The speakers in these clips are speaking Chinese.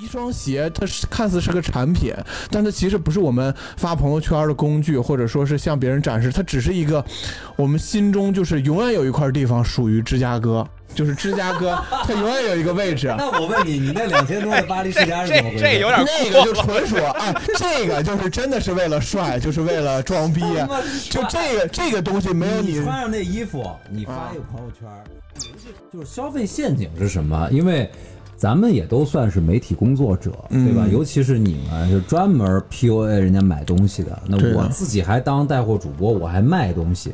一双鞋，它是看似是个产品，但它其实不是我们发朋友圈的工具，或者说是向别人展示，它只是一个我们心中就是永远有一块地方属于芝加哥，就是芝加哥，它永远有一个位置。那我问你，你那两千多的巴黎世家是怎么回事？这有点 那个就纯属啊，这个就是真的是为了帅，就是为了装逼。就这个这个东西没有你穿上那衣服，你发一个朋友圈，就是消费陷阱是什么？因为。咱们也都算是媒体工作者，对吧？尤其是你们是专门 PUA 人家买东西的，那我自己还当带货主播，我还卖东西，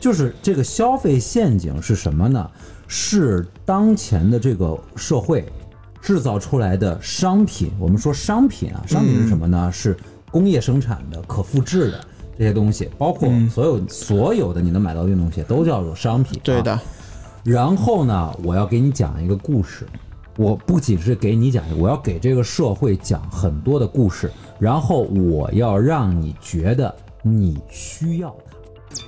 就是这个消费陷阱是什么呢？是当前的这个社会制造出来的商品。我们说商品啊，商品是什么呢？是工业生产的、可复制的这些东西，包括所有所有的你能买到运动鞋都叫做商品。对的。然后呢，我要给你讲一个故事。我不仅是给你讲，我要给这个社会讲很多的故事，然后我要让你觉得你需要它。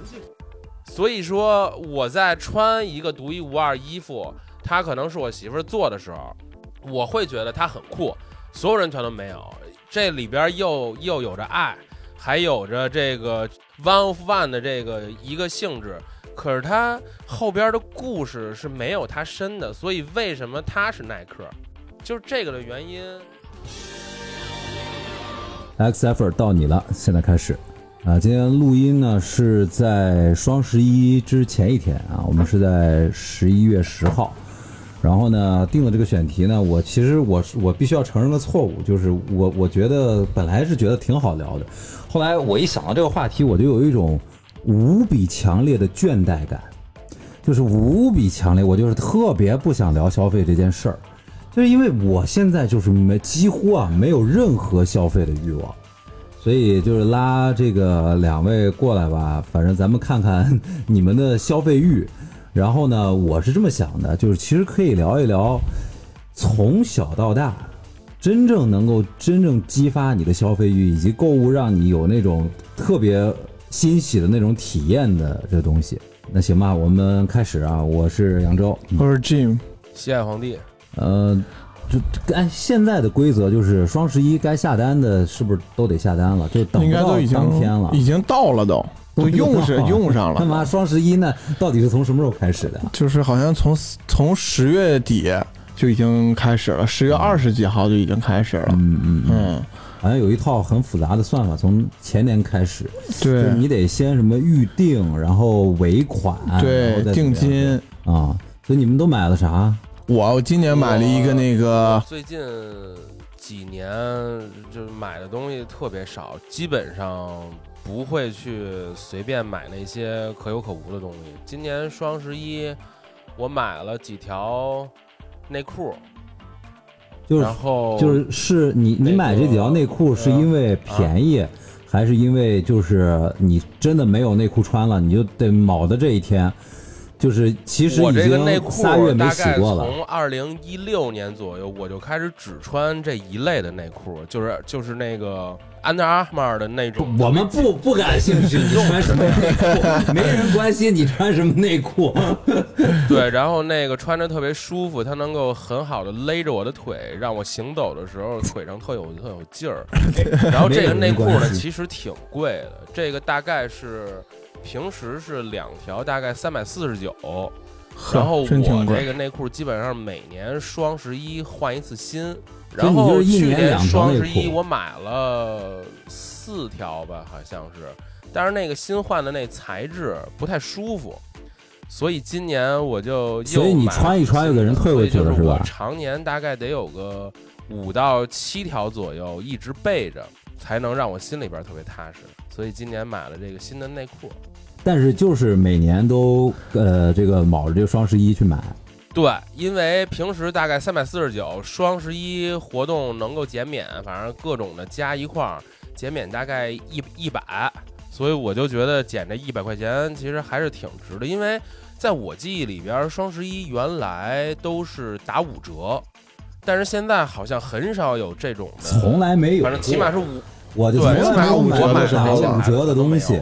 所以说，我在穿一个独一无二衣服，它可能是我媳妇儿做的时候，我会觉得它很酷，所有人全都没有。这里边又又有着爱，还有着这个 one of one 的这个一个性质。可是他后边的故事是没有他深的，所以为什么他是耐克，就是这个的原因。X effort 到你了，现在开始啊！今天录音呢是在双十一之前一天啊，我们是在十一月十号，然后呢定了这个选题呢，我其实我是我必须要承认个错误，就是我我觉得本来是觉得挺好聊的，后来我一想到这个话题，我就有一种。无比强烈的倦怠感，就是无比强烈。我就是特别不想聊消费这件事儿，就是因为我现在就是没几乎啊没有任何消费的欲望，所以就是拉这个两位过来吧，反正咱们看看 你们的消费欲。然后呢，我是这么想的，就是其实可以聊一聊从小到大真正能够真正激发你的消费欲，以及购物让你有那种特别。欣喜的那种体验的这东西，那行吧，我们开始啊！我是扬州，我是 Jim，西海皇帝。呃，就按现在的规则，就是双十一该下单的，是不是都得下单了？就等不到当天了，已经到了都，都用是 用上了。他妈？双十一呢？到底是从什么时候开始的？就是好像从从十月底就已经开始了，十月二十几号就已经开始了。嗯嗯嗯。好像有一套很复杂的算法，从前年开始，对，你得先什么预定，然后尾款，对，定金啊。所以你们都买了啥？我今年买了一个那个。最近几年就是买的东西特别少，基本上不会去随便买那些可有可无的东西。今年双十一，我买了几条内裤。然后就是是你你买这几条内裤是因为便宜，还是因为就是你真的没有内裤穿了，你就得卯的这一天。就是其实我这个内裤大概。从二零一六年左右，我就开始只穿这一类的内裤，就是就是那个 Under Armour 的那种。我们不不感兴趣，你穿什么内裤？没人关心你穿什么内裤。对，然后那个穿着特别舒服，它能够很好的勒着我的腿，让我行走的时候腿上特有特有劲儿。然后这个内裤呢，其实挺贵的，这个大概是。平时是两条，大概三百四十九，然后我这个内裤基本上每年双十一换一次新，然后去年双十一我买了四条吧，好像是，但是那个新换的那材质不太舒服，所以今年我就所以你穿一穿又给人退回去了是吧？常年大概得有个五到七条左右一直备着，才能让我心里边特别踏实，所以今年买了这个新的内裤。但是就是每年都呃这个卯着这个双十一去买，对，因为平时大概三百四十九，双十一活动能够减免，反正各种的加一块儿减免大概一一百，所以我就觉得减这一百块钱其实还是挺值的。因为在我记忆里边，双十一原来都是打五折，但是现在好像很少有这种的，从来没有，反正起码是五，我就从来没有买过打五折的东西。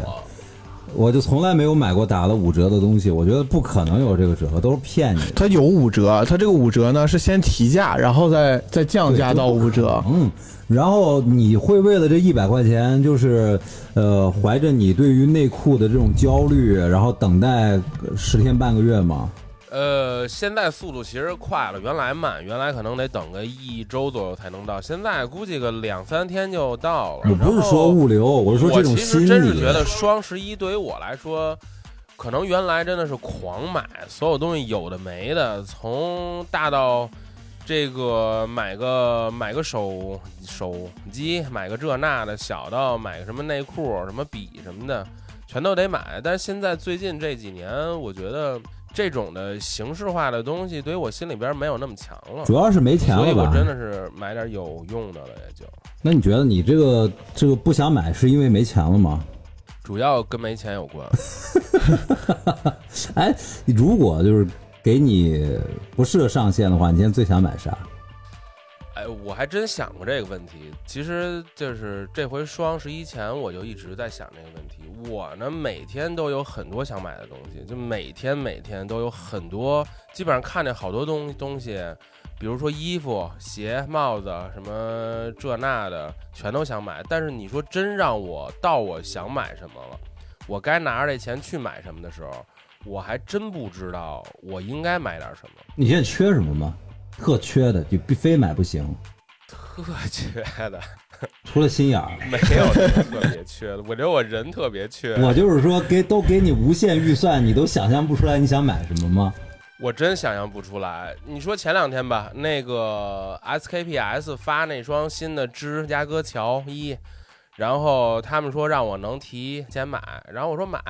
我就从来没有买过打了五折的东西，我觉得不可能有这个折扣，都是骗你的。它有五折，它这个五折呢是先提价，然后再再降价到五折。嗯，然后你会为了这一百块钱，就是呃，怀着你对于内裤的这种焦虑，然后等待十天半个月吗？呃，现在速度其实快了，原来慢，原来可能得等个一周左右才能到，现在估计个两三天就到了。我不是说物流，我是说这种心理。我其实真是觉得双十一对于我来说，可能原来真的是狂买，所有东西有的没的，从大到这个买个买个手手机，买个这那的，小到买个什么内裤、什么笔什么的，全都得买。但是现在最近这几年，我觉得。这种的形式化的东西，对于我心里边没有那么强了。主要是没钱了吧？所以我真的是买点有用的了，也就。那你觉得你这个这个不想买，是因为没钱了吗？主要跟没钱有关。哎，如果就是给你不设上限的话，你现在最想买啥？哎，我还真想过这个问题。其实就是这回双十一前，我就一直在想这个问题。我呢，每天都有很多想买的东西，就每天每天都有很多，基本上看见好多东东西，比如说衣服、鞋、帽子，什么这那的，全都想买。但是你说真让我到我想买什么了，我该拿着这钱去买什么的时候，我还真不知道我应该买点什么。你现在缺什么吗？特缺的就必非买不行，特缺的，除了心眼儿，没有特别缺的。我觉得我人特别缺。我就是说，给都给你无限预算，你都想象不出来你想买什么吗？我真想象不出来。你说前两天吧，那个 SKPS 发那双新的芝加哥乔一，然后他们说让我能提前买，然后我说买。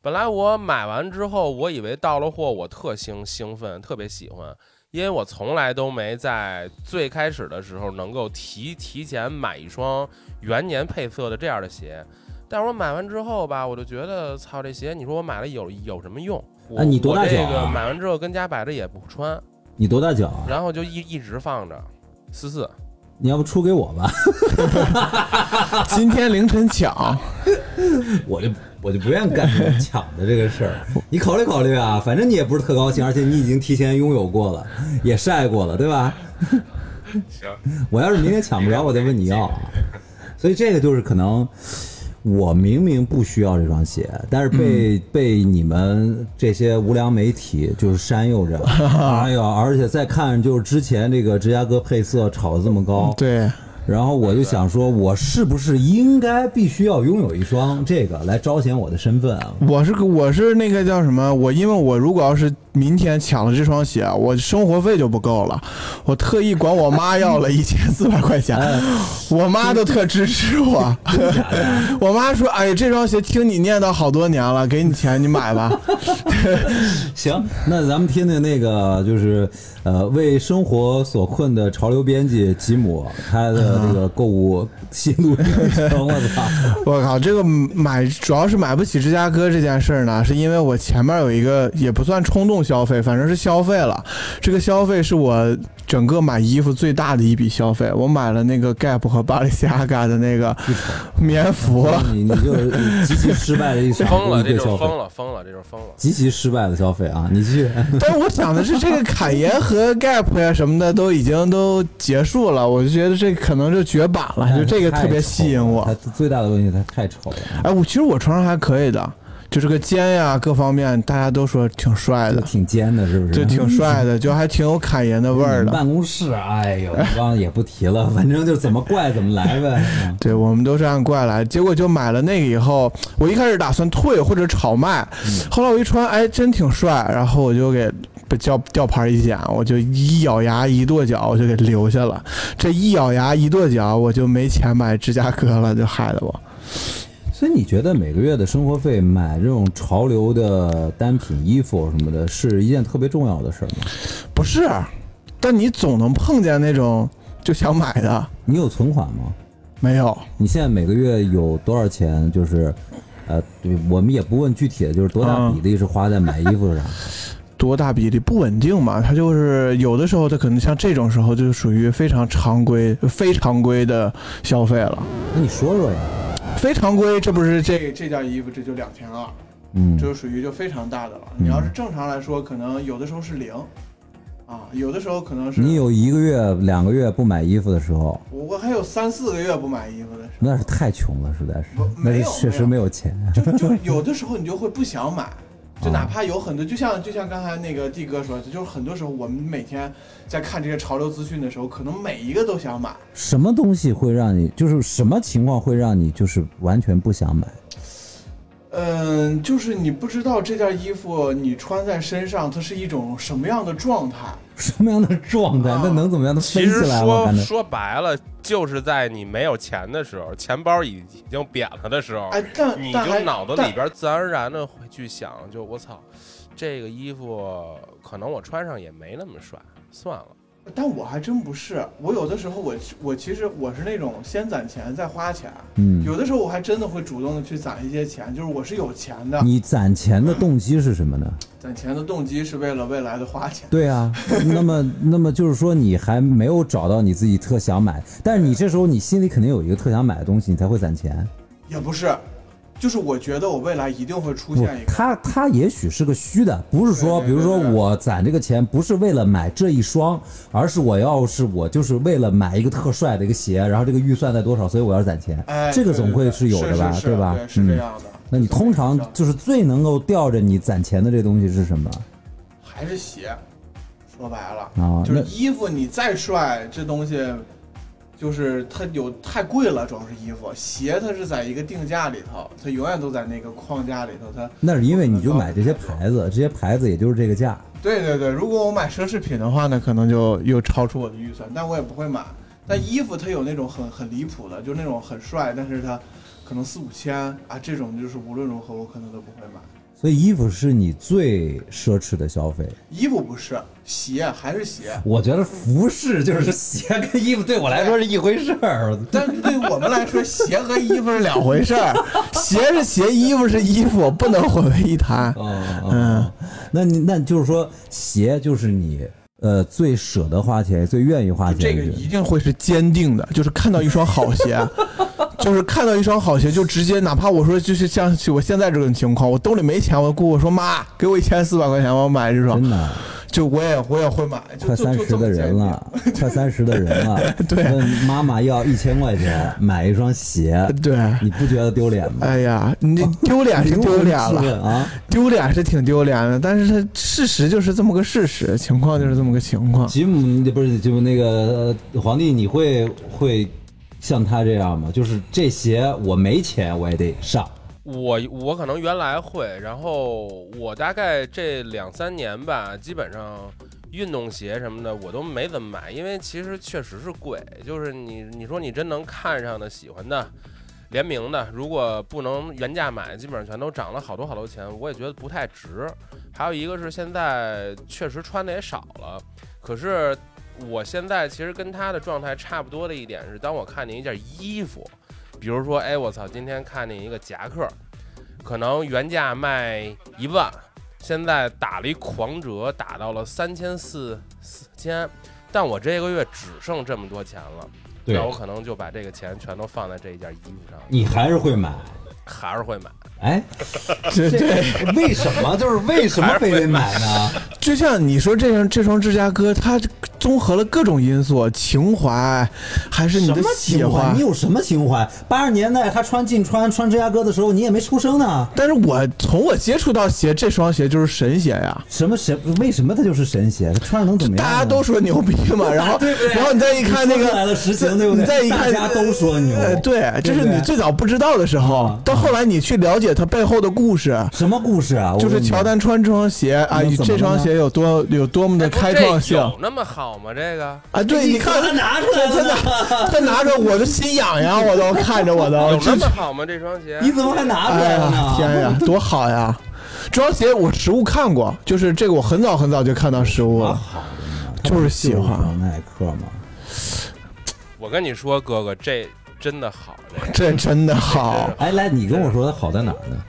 本来我买完之后，我以为到了货，我特兴兴奋，特别喜欢。因为我从来都没在最开始的时候能够提提前买一双元年配色的这样的鞋，但是我买完之后吧，我就觉得操这鞋，你说我买了有有什么用？啊，你多大脚？买完之后跟家摆着也不穿。你多大脚？然后就一一直放着，四四。你要不出给我吧？今天凌晨抢，我就。我就不愿干抢的这个事儿，你考虑考虑啊，反正你也不是特高兴，而且你已经提前拥有过了，也晒过了，对吧？行，我要是明天抢不着，我再问你要。所以这个就是可能，我明明不需要这双鞋，但是被被你们这些无良媒体就是山诱着，哎呦，而且再看就是之前这个芝加哥配色炒的这么高，对。然后我就想说，我是不是应该必须要拥有一双这个来彰显我的身份啊？我是我是那个叫什么？我因为我如果要是。明天抢了这双鞋，我生活费就不够了。我特意管我妈要了一千四百块钱，我妈都特支持我。我妈说：“哎，这双鞋听你念叨好多年了，给你钱，你买吧。”行，那咱们听听那个，就是呃，为生活所困的潮流编辑吉姆他的这个购物心路历程。我操！我靠，这个买主要是买不起芝加哥这件事儿呢，是因为我前面有一个也不算冲动。消费反正是消费了，这个消费是我整个买衣服最大的一笔消费。我买了那个 Gap 和巴黎西亚嘎的那个 棉服，你你就是极其失败的一场疯了，这就是疯了，疯了，这就是疯了，极其失败的消费啊！你继续。但是我想的是，这个凯爷和 Gap 呀什么的都已经都结束了，我就觉得这可能就绝版了，就这个特别吸引我。它最大的问题，它太丑了。哎，我其实我穿上还可以的。就这个肩呀，各方面大家都说挺帅的，挺尖的，是不是？就挺帅的，就还挺有侃爷的味儿的。办公室，哎呦，忘了也不提了，反正就怎么怪怎么来呗。对，我们都是按怪来。结果就买了那个以后，我一开始打算退或者炒卖，后来我一穿，哎，真挺帅，然后我就给吊吊牌一剪，我就一咬牙一跺脚，我就给留下了。这一咬牙一跺脚，我就没钱买芝加哥了，就害得我。所以你觉得每个月的生活费买这种潮流的单品衣服什么的，是一件特别重要的事儿吗？不是，但你总能碰见那种就想买的。你有存款吗？没有。你现在每个月有多少钱？就是，呃，对我们也不问具体的，就是多大比例是花在买衣服上。多大比例不稳定嘛？它就是有的时候，它可能像这种时候，就属于非常常规、非常规的消费了。那你说说呀？非常规，这不是这这件衣服这就两千二，嗯这就属于就非常大的了。嗯你要是正常来说，可能有的时候是零，啊，有的时候可能是你有一个月、两个月不买衣服的时候，我我还有三四个月不买衣服的时那是太穷了，实在是，那没有是确实没有钱。就就有的时候你就会不想买。就啊哪怕有很多，就像就像刚才那个弟哥说的，就是很多时候我们每天在看这些潮流资讯的时候，可能每一个都想买。什么东西会让你，就是什么情况会让你就是完全不想买？嗯，就是你不知道这件衣服你穿在身上，它是一种什么样的状态。什么样的状态？啊那能怎么样？能飞其实说说白了，就是在你没有钱的时候，钱包已经扁了的时候，哎，但你但还就脑子里边自然而然的会去想，就我操，这个衣服可能我穿上也没那么帅，算了。但我还真不是，我有的时候我我其实我是那种先攒钱再花钱，嗯，有的时候我还真的会主动的去攒一些钱，就是我是有钱的，你攒钱的动机是什么呢？攒钱的动机是为了未来的花钱。对啊，那么那么就是说你还没有找到你自己特想买，但是你这时候你心里肯定有一个特想买的东西，你才会攒钱。也不是，就是我觉得我未来一定会出现一，个，它它也许是个虚的，不是说对对比如说我攒这个钱不是为了买这一双，而是我要是我就是为了买一个特帅的一个鞋，然后这个预算在多少，所以我要攒钱。哎，这个总会是有的吧是是对吧对，是这嗯样的。那你通常就是最能够吊着你攒钱的这东西是什么还是鞋，说白了。啊？就是衣服，你再帅，这东西就是它有太贵了，主要是衣服。鞋它是在一个定价里头，它永远都在那个框架里头。它那是因为你就买这些牌子，这些牌子也就是这个价。对对对，如果我买奢侈品的话呢，可能就又超出我的预算，但我也不会买。但衣服它有那种很很离谱的，就那种很帅，但是它可能四五千啊，这种就是无论如何我可能都不会买。所以衣服是你最奢侈的消费。衣服不是，鞋还是鞋。我觉得服饰就是鞋跟衣服对我来说是一回事儿。但是对我们来说，鞋和衣服是两回事儿，鞋是鞋，衣服是衣服，不能混为一谈。哦，嗯，那你那就是说，鞋就是你呃最舍得花钱、最愿意花钱这个的一定会是坚定的，就是看到一双好鞋，就是看到一双好鞋，就直接哪怕我说就是像我现在这种情况，我兜里没钱，我姑我说妈，给我一千四百块钱，我买这双，真的就我也我也会买，就快三十的。人了，快三十的人了，对问妈妈要一千块钱买一双鞋，对，你不觉得丢脸吗？哎呀，你这丢脸是丢脸了，啊！丢脸是挺丢脸的，但是它事实就是这么个事实，情况就是这么个情况。吉姆，不是吉姆那个呃皇帝，你会会像他这样吗？就是这鞋我没钱我也得上，我我可能原来会，然后我大概这两三年吧，基本上运动鞋什么的我都没怎么买，因为其实确实是贵。就是你你说你真能看上的、喜欢的、联名的，如果不能原价买，基本上全都涨了好多好多钱，我也觉得不太值。还有一个是现在确实穿的也少了，可是我现在其实跟他的状态差不多的一点是，当我看见一件衣服。比如说，哎，我操，今天看见一个夹克，可能原价卖一万，现在打了一狂折，打到了三千四四千，但我这个月只剩这么多钱了，那我可能就把这个钱全都放在这一件衣服上，你还是会买。还是会买。哎，这这对，为什么？就是为什么非得买呢？就像你说这样这双芝加哥，它综合了各种因素，情怀，还是你的什么喜情怀？欢你。有什么情怀？八十年代他穿进穿穿芝加哥的时候，你也没出生呢。但是我从我接触到鞋，这双鞋就是神鞋呀。什么神？为什么它就是神鞋？它穿上能怎么样？大家都说牛逼嘛，然后，对对然后你再一看那个了实情对不对你再一看，大家都说牛呃对，这是你最早不知道的时候啊，到后来你去了解他背后的故事，什么故事啊？就是乔丹穿这双鞋啊这双鞋有多有多么的开创性有那么好吗？这个啊！对，你看他拿出来他拿，他拿着我的心痒痒，我都 看着我都有那么好吗？这双鞋？你怎么还拿出哎来了呢呀？天呀，多好呀！这双鞋我实物看过，就是这个我很早很早就看到实物了。就是喜欢耐克嘛。我跟你说，哥哥，这 真的好。这个这真的好，哎，来，你跟我说它好在哪儿呢？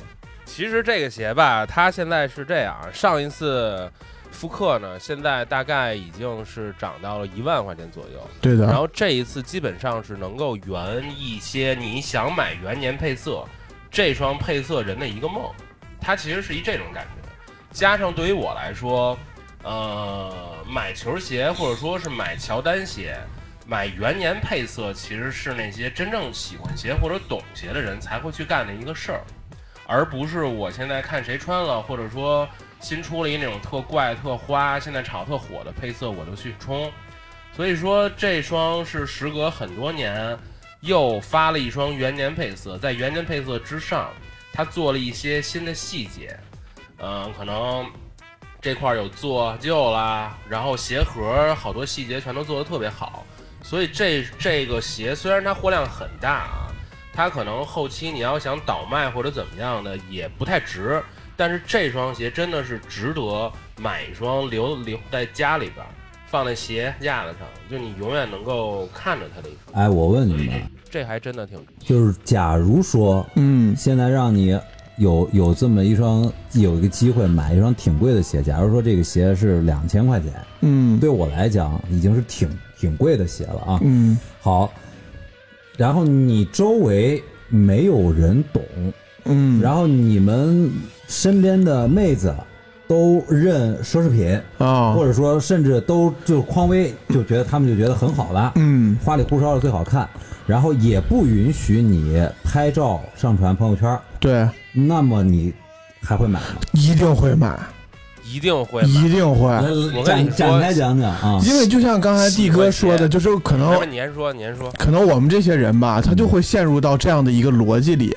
其实这个鞋吧，它现在是这样，上一次复刻呢，现在大概已经是涨到了一万块钱左右。对的。然后这一次基本上是能够圆一些你想买元年配色，这双配色人的一个梦。它其实是一这种感觉。加上对于我来说，呃，买球鞋或者说是买乔丹鞋，买元年配色，其实是那些真正喜欢鞋或者懂鞋的人才会去干的一个事儿，而不是我现在看谁穿了，或者说。新出了一那种特怪特花，现在炒特火的配色，我就去冲。所以说这双是时隔很多年又发了一双元年配色，在元年配色之上，它做了一些新的细节，嗯，可能这块有做旧啦，然后鞋盒好多细节全都做的特别好。所以这这个鞋虽然它货量很大啊，它可能后期你要想倒卖或者怎么样的也不太值。但是这双鞋真的是值得买一双，留留在家里边，放在鞋架子上，就你永远能够看着它的一双。哎，我问你们，这还真的挺，就是假如说，嗯，现在让你有有这么一双，有一个机会买一双挺贵的鞋，假如说这个鞋是两千块钱，嗯，对我来讲已经是挺挺贵的鞋了啊，嗯，好，然后你周围没有人懂。嗯，然后你们身边的妹子都认奢侈品啊，或者说甚至都就匡威就觉得他们就觉得很好了，嗯，花里胡哨的最好看，然后也不允许你拍照上传朋友圈，对，那么你还会买吗？一定会买。一定会，一定会。我跟你展开讲讲啊，因为就像刚才弟哥说的，就是可能，您说，您说，可能我们这些人吧，他就会陷入到这样的一个逻辑里。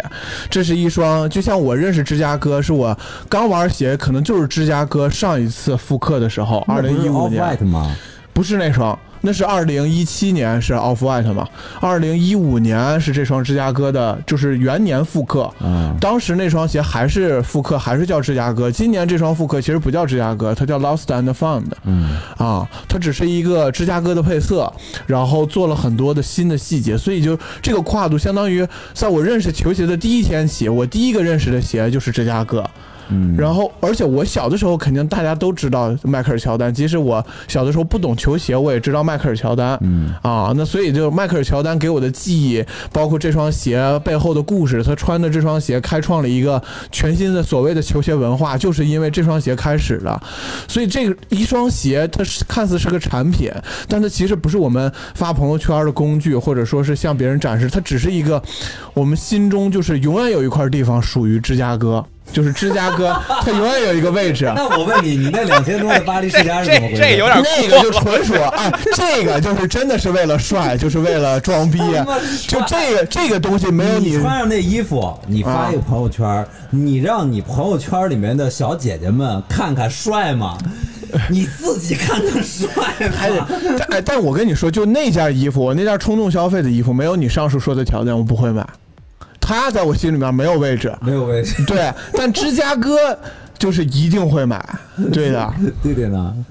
这是一双，就像我认识芝加哥，是我刚玩鞋，可能就是芝加哥上一次复刻的时候，二零一五年吗？不是那双。那是二零一七年是 Off White 嘛？二零一五年是这双芝加哥的，就是元年复刻。嗯，当时那双鞋还是复刻，还是叫芝加哥。今年这双复刻其实不叫芝加哥，它叫 Lost and Found。嗯，啊，它只是一个芝加哥的配色，然后做了很多的新的细节，所以就这个跨度，相当于在我认识球鞋的第一天起，我第一个认识的鞋就是芝加哥。嗯，然后，而且我小的时候肯定大家都知道迈克尔乔丹，即使我小的时候不懂球鞋，我也知道迈克尔乔丹。嗯，啊，那所以就迈克尔乔丹给我的记忆，包括这双鞋背后的故事，他穿的这双鞋开创了一个全新的所谓的球鞋文化，就是因为这双鞋开始的。所以这个一双鞋，它是看似是个产品，但它其实不是我们发朋友圈的工具，或者说是向别人展示，它只是一个我们心中就是永远有一块地方属于芝加哥。就是芝加哥，它永远有一个位置。那我问你，你那两千多的巴黎世家是怎么回事？这有点那个就 纯属哎，这个就是真的是为了帅，就是为了装逼。就这个这个东西没有你穿上那衣服，你发一个朋友圈，你让你朋友圈里面的小姐姐们看看帅吗？你自己看看帅吗？哎，但我跟你说，就那件衣服，我那件冲动消费的衣服，没有你上述说的条件，我不会买。他在我心里面没有位置，没有位置。对，但芝加哥就是一定会买，对的。对的呢。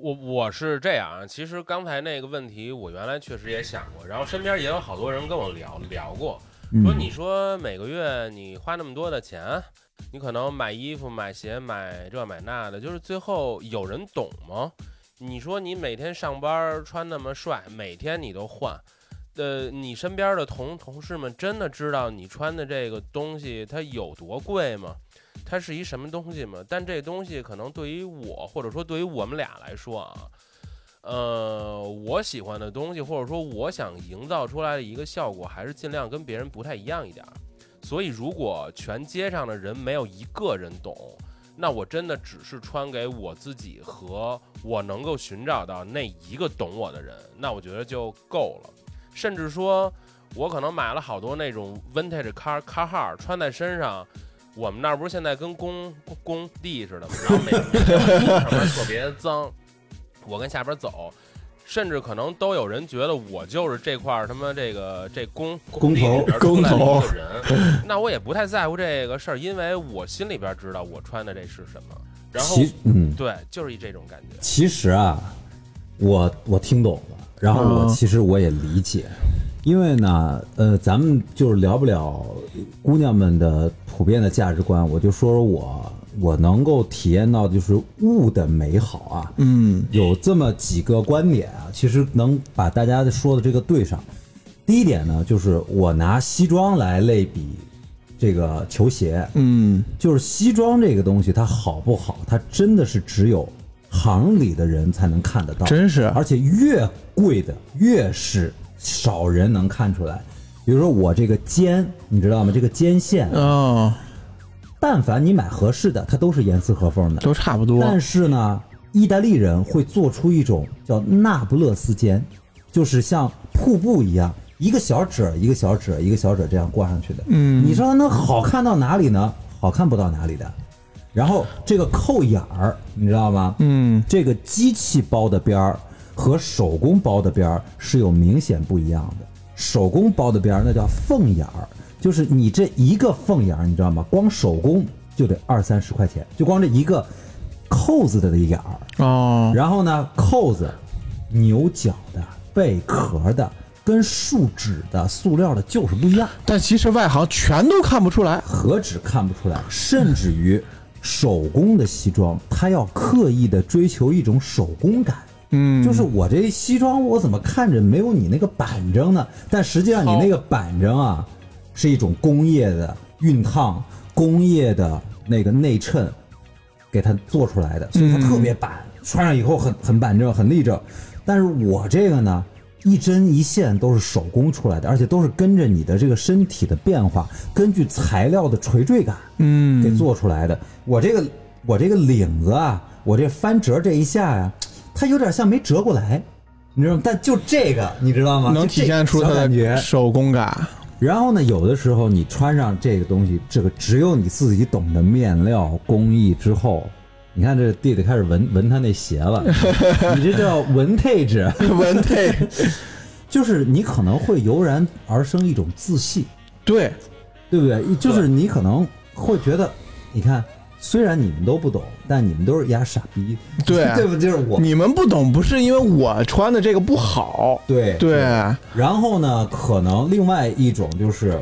我我是这样啊，其实刚才那个问题，我原来确实也想过，然后身边也有好多人跟我聊聊过，说你说每个月你花那么多的钱，你可能买衣服、买鞋、买这买那的，就是最后有人懂吗？你说你每天上班穿那么帅，每天你都换。呃，你身边的同同事们真的知道你穿的这个东西它有多贵吗？它是一什么东西吗？但这东西可能对于我，或者说对于我们俩来说啊，呃，我喜欢的东西，或者说我想营造出来的一个效果，还是尽量跟别人不太一样一点。所以，如果全街上的人没有一个人懂，那我真的只是穿给我自己和我能够寻找到那一个懂我的人，那我觉得就够了。甚至说，我可能买了好多那种 vintage car car 号穿在身上，我们那儿不是现在跟工工地似的吗？然后每上面特别脏，我跟下边走，甚至可能都有人觉得我就是这块他妈这个这工工头工头人，那我也不太在乎这个事儿，因为我心里边知道我穿的这是什么。然后，嗯，对，就是一这种感觉。其实啊，我我听懂了。然后我其实我也理解，因为呢，呃，咱们就是聊不了姑娘们的普遍的价值观，我就说说我我能够体验到就是物的美好啊，嗯。有这么几个观点啊，其实能把大家说的这个对上。第一点呢，就是我拿西装来类比这个球鞋，嗯。就是西装这个东西它好不好，它真的是只有行里的人才能看得到，真是而且越贵的越是少人能看出来。比如说我这个肩，你知道吗？这个肩线，哦，但凡你买合适的，它都是严丝合缝的。都差不多。但是呢，意大利人会做出一种叫那不勒斯肩，就是像瀑布一样，一个小褶一个小褶一个小褶这样挂上去的。嗯你说它能好看到哪里呢？好看不到哪里的。然后这个扣眼儿，你知道吗？嗯这个机器包的边儿和手工包的边儿是有明显不一样的。手工包的边儿那叫缝眼儿，就是你这一个缝眼儿，你知道吗？光手工就得二三十块钱，就光这一个扣子的这一眼儿。哦，然后呢，扣子牛角的、贝壳的，跟树脂的、塑料的就是不一样。但其实外行全都看不出来。何止看不出来，甚至于手工的西装，它要刻意的追求一种手工感。嗯，就是我这西装，我怎么看着没有你那个板正呢？但实际上你那个板正啊，是一种工业的熨烫、工业的那个内衬给它做出来的，所以它特别板，穿上以后很很板正、很立正。但是我这个呢，一针一线都是手工出来的，而且都是跟着你的这个身体的变化，根据材料的垂坠感，嗯给做出来的。我这个我这个领子啊，我这翻折这一下呀、它有点像没折过来，你知道吗？但就这个，你知道吗？能体现出它小感觉的。手工感。然后呢，有的时候你穿上这个东西，这个只有你自己懂的面料工艺之后，你看这弟弟开始闻闻他那鞋了，你这叫 vintage，文配，就是你可能会油然而生一种自信。对，对不对？就是你可能会觉得，你看，虽然你们都不懂，但你们都是丫傻逼，对对不？就是我，你们不懂，不是因为我穿的这个不好。对对，然后呢，可能另外一种就是，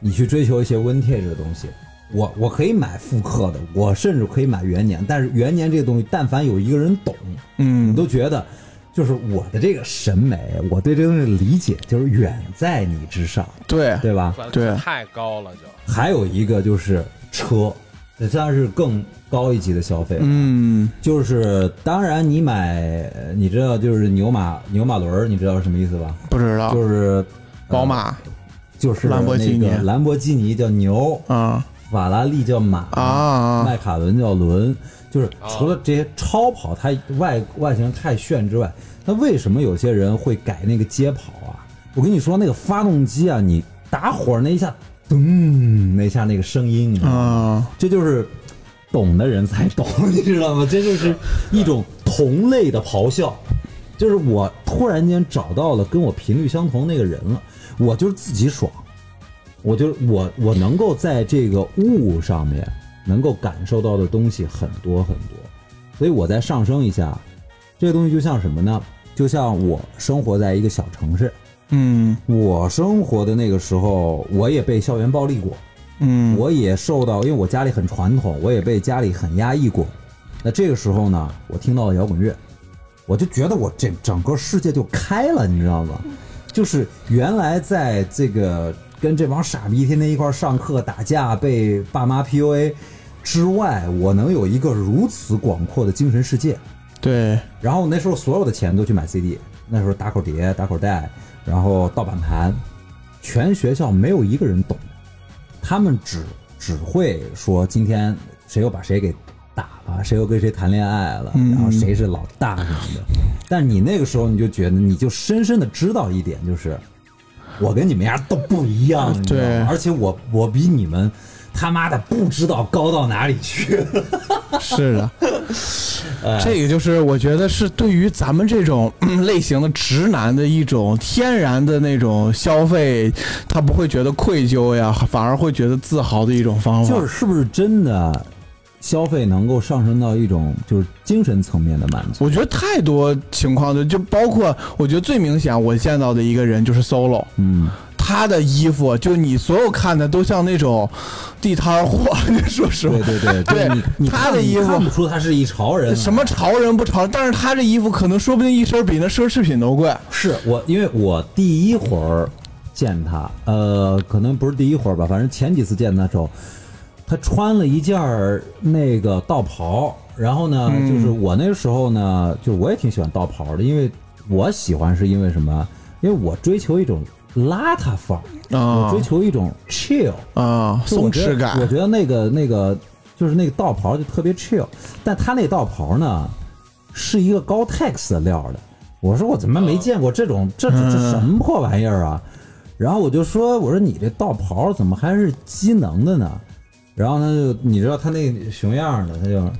你去追求一些 vintage 的东西。我我可以买复刻的，我甚至可以买元年，但是元年这个东西，但凡有一个人懂，嗯你，都觉得，就是我的这个审美，我对这个东西的理解，就是远在你之上，对，对吧？对太高了就。还有一个就是车，这算是更高一级的消费了。嗯，就是当然你买，呃你知道就是牛马牛马轮儿，你知道是什么意思吧？不知道，就是宝马就是兰博基尼兰博基尼叫牛，啊法拉利叫马，啊，迈凯伦叫轮。就是除了这些超跑，它外外形太炫之外，那为什么有些人会改那个街跑啊？我跟你说，那个发动机啊，你打火那一下，噔，那一下那个声音，你知道吗？啊，这就是懂的人才懂，你知道吗？这就是一种同类的咆哮，就是我突然间找到了跟我频率相同那个人了，我就是自己爽，我就我我能够在这个物上面能够感受到的东西很多很多，所以我再上升一下，这个东西就像什么呢？就像我生活在一个小城市，嗯我生活的那个时候，我也被校园暴力过，嗯，我也受到，因为我家里很传统，我也被家里很压抑过。那这个时候呢，我听到了摇滚乐，我就觉得我这整个世界就开了，你知道吗？就是原来在这个跟这帮傻逼天天一块上课打架，被爸妈 PUA 之外，我能有一个如此广阔的精神世界。对，然后那时候所有的钱都去买 CD，那时候打口碟、打口袋，然后盗版盘，全学校没有一个人懂，他们只只会说今天谁又把谁给打了，谁又跟谁谈恋爱了，嗯然后谁是老大什么的。但你那个时候你就觉得，你就深深的知道一点，就是我跟你们家都不一样，你知道对吗？而且我我比你们他妈的不知道高到哪里去。是的。哎这个就是我觉得是对于咱们这种嗯 类型的直男的一种天然的那种消费，他不会觉得愧疚呀，反而会觉得自豪的一种方法。就是是不是真的消费能够上升到一种就是精神层面的满足？我觉得太多情况的，就包括我觉得最明显我见到的一个人就是 solo，嗯，他他的衣服，就你所有看的都像那种地摊货。你说实话，对对对，对你你他的衣服看不出他是一潮人，什么潮人不潮，但是他这衣服可能说不定一身比那奢侈品都贵。是我，因为我第一会儿见他，呃，可能不是第一会儿吧，反正前几次见他时候，他穿了一件那个道袍，然后呢，就是我那时候呢，就我也挺喜欢道袍的，因为我喜欢是因为什么？因为我追求一种邋遢范儿啊，我追求一种 chill 啊，松弛感。我觉得那个那个就是那个道袍就特别 chill，但他那道袍呢是一个高 tex 的料的。我说我怎么没见过这种这这这什么破玩意儿啊？然后我就说我说你这道袍怎么还是机能的呢？然后他就你知道他那熊样的他就。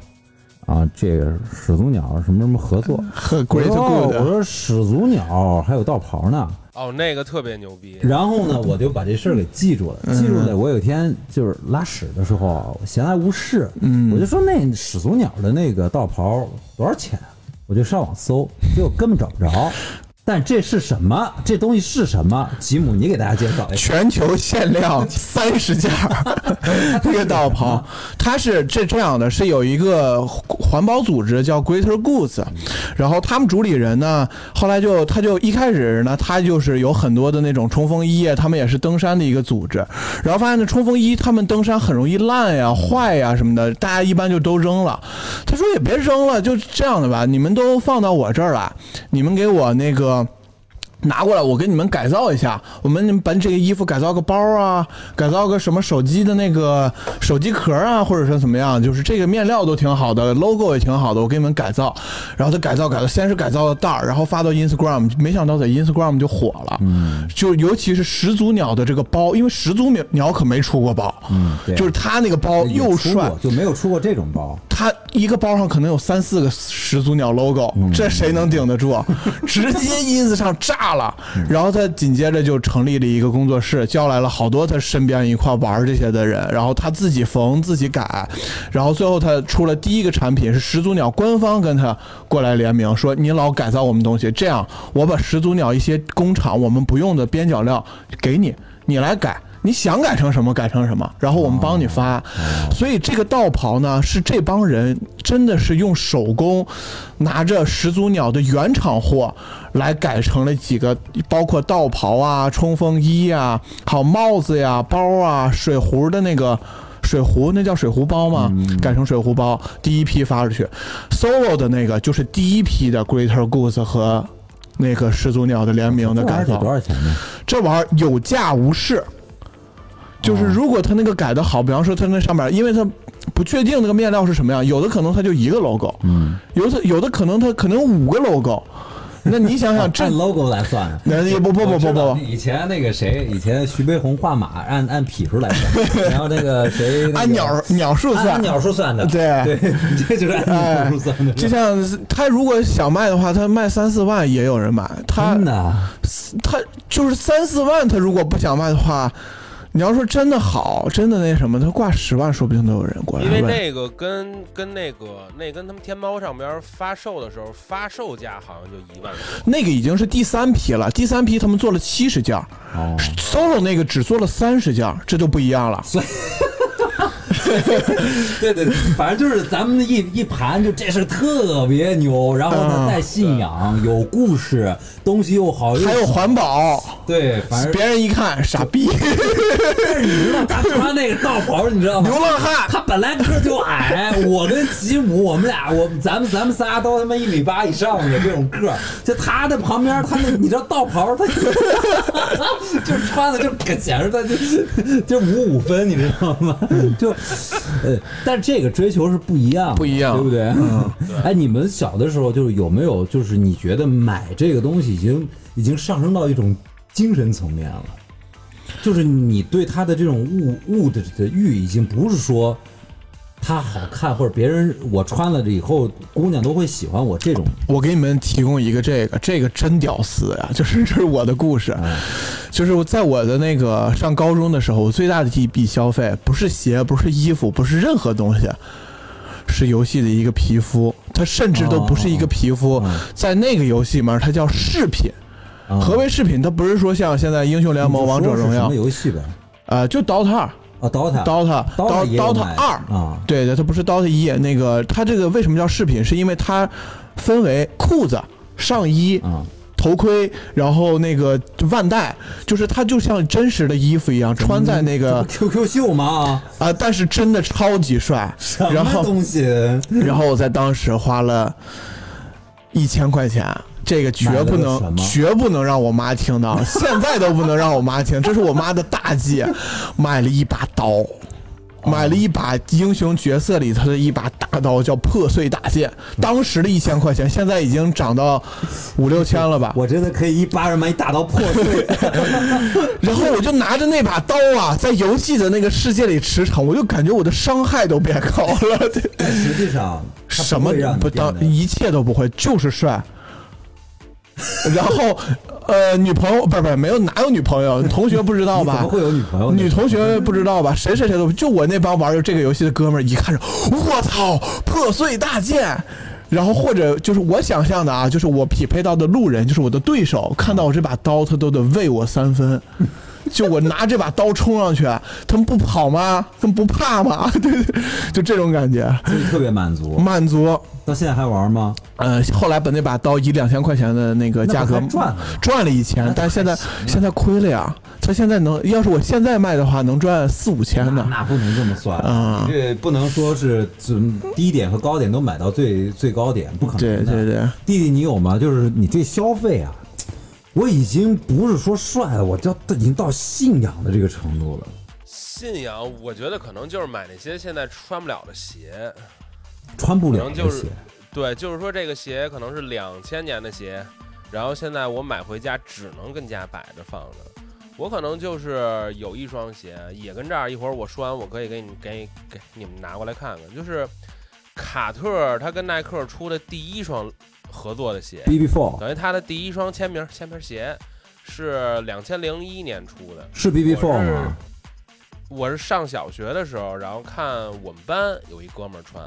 啊，这个始祖鸟什么什么合作？我说我说始祖鸟还有道袍呢。哦，那个特别牛逼。然后呢，我就把这事儿给记住了，记住了。我有一天就是拉屎的时候，闲来无事，我就说那始祖鸟的那个道袍多少钱？我就上网搜，结果根本找不着。但这是什么？这东西是什么？吉姆，你给大家介绍一下。全球限量三十件 这个道袍，它是这这样的，是有一个环保组织叫 Greater Goods，然后他们主理人呢，后来就他就一开始呢，他就是有很多的那种冲锋衣，他们也是登山的一个组织，然后发现那冲锋衣他们登山很容易烂呀、坏呀什么的，大家一般就都扔了。他说也别扔了，就这样的吧，你们都放到我这儿来，你们给我那个。拿过来，我给你们改造一下。我们把这个衣服改造个包啊，改造个什么手机的那个手机壳啊，或者说怎么样，就是这个面料都挺好的，logo 也挺好的，我给你们改造。然后他改造改造，先是改造了袋儿，然后发到 Instagram，没想到在 Instagram 就火了。嗯，就尤其是始祖鸟的这个包，因为始祖鸟鸟可没出过包。嗯，就是他那个包又帅，就没有出过这种包。他一个包上可能有三四个始祖鸟 logo，这谁能顶得住？直接 ins 上炸了，然后他紧接着就成立了一个工作室，叫来了好多他身边一块玩这些的人，然后他自己缝自己改，然后最后他出了第一个产品是始祖鸟官方跟他过来联名，说你老改造我们东西，这样我把始祖鸟一些工厂我们不用的边角料给你，你来改。你想改成什么改成什么，然后我们帮你发。所以这个道袍呢，是这帮人真的是用手工，拿着始祖鸟的原厂货来改成了几个，包括道袍啊、冲锋衣啊、好帽子呀、包啊、水壶的那个水壶，那叫水壶包吗？改成水壶包，第一批发出去。solo 的那个就是第一批的 Greater Goose 和那个始祖鸟的联名的改造。多少钱呢？这玩意儿有价无市。就是如果他那个改的好，比方说他那上面，因为他不确定那个面料是什么样，有的可能他就一个 logo，嗯，有的有的可能他可能五个 logo，那你想想，按 logo 来算，那也不不不不不，以前那个谁，以前徐悲鸿画马按按匹数来算，然后那个谁按鸟鸟数算，按鸟数算的，对。对，这就是按鸟数算的。就像他如果想卖的话，他卖三四万也有人买，他真的，他就是三四万，他如果不想卖的话。你要说真的好，真的那什么，他挂十万，说不定都有人过来。因为那个跟跟那个那跟他们天猫上边发售的时候，发售价好像就一万多。那个已经是第三批了，第三批他们做了七十件，solo 那个只做了三十件，这就不一样了。对对对，反正就是咱们一一盘，就这事特别牛，然后呢带信仰，有故事，东西又好，还有环保。对，反正别人一看傻逼。但是你知道他穿那个道袍，你知道吗？流浪汉，他本来个就矮，我跟吉姆，我们俩，我咱们咱们仨都他妈一米八以上的这种个儿，就他的旁边，他那你知道道袍，他 就穿的就简直他就就五五分，你知道吗？就。呃，但这个追求是不一样，不一样，对不对？嗯 哎，你们小的时候就是有没有，就是你觉得买这个东西已经已经上升到一种精神层面了，就是你对它的这种物物的的欲已经不是说。它好看，或者别人我穿了以后，姑娘都会喜欢我这种。我给你们提供一个这个，这个真屌丝呀！就是这是我的故事，就是在我的那个上高中的时候，我最大的一笔消费不是鞋，不是衣服，不是任何东西，是游戏的一个皮肤。它甚至都不是一个皮肤，在那个游戏里面，它叫饰品。啊何为饰品？它不是说像现在英雄联盟、王者荣耀什么，游戏呗？呃，就 DOTA 二、啊，DOTA。DOTA、DOTA 也有 DOTA 二，啊，对对，它不是 DOTA 一。那个它这个为什么叫饰品？是因为它分为裤子、上衣、啊，头盔，然后那个腕带，就是它就像真实的衣服一样穿在那个 QQ 秀吗？啊、但是真的超级帅。什然后么东西？然后我在当时花了一千块钱，这个绝不能绝不能让我妈听到，现在都不能让我妈听，这是我妈的大忌，买了一把刀。买了一把英雄角色里头的一把大刀，叫破碎大剑。当时的一千块钱，现在已经涨到五六千了吧？我真的可以一巴掌把你打到破碎。然后我就拿着那把刀啊，在游戏的那个世界里驰骋，我就感觉我的伤害都变高了。对但实际上，什么不当一切都不会，就是帅。然后，呃，女朋友不是不是没有哪有女朋友，同学不知道吧 怎么？会有女朋友？女同学不知道吧？谁谁谁都就我那帮玩这个游戏的哥们儿，一看着我操，破碎大剑。然后或者就是我想象的啊，就是我匹配到的路人，就是我的对手，看到我这把刀，他都得为我三分。就我拿这把刀冲上去，他们不跑吗？他们不怕吗？对对，就这种感觉，所以特别满足。满足。到现在还玩吗？呃，后来把那把刀以两千块钱的那个价格赚了吗赚了一千，但是现在现在亏了呀。他现在能，要是我现在卖的话，能赚四五千呢。那不能这么算啊你这不能说是从低点和高点都买到最最高点，不可能的。对对对，弟弟，你有吗？就是你这消费啊，我已经不是说帅了，我就已经到信仰的这个程度了。信仰，我觉得可能就是买那些现在穿不了的鞋。穿不了可能就是，对，就是说这个鞋可能是两千年的鞋，然后现在我买回家只能跟家摆着放着。我可能就是有一双鞋，也跟这儿，一会儿我说完，我可以给你给给你们拿过来看看，就是卡特他跟耐克出的第一双合作的鞋，BB Four 等于他的第一双签名签名鞋是两千零一年出的。是 BB Four 吗？我是上小学的时候，然后看我们班有一哥们儿穿，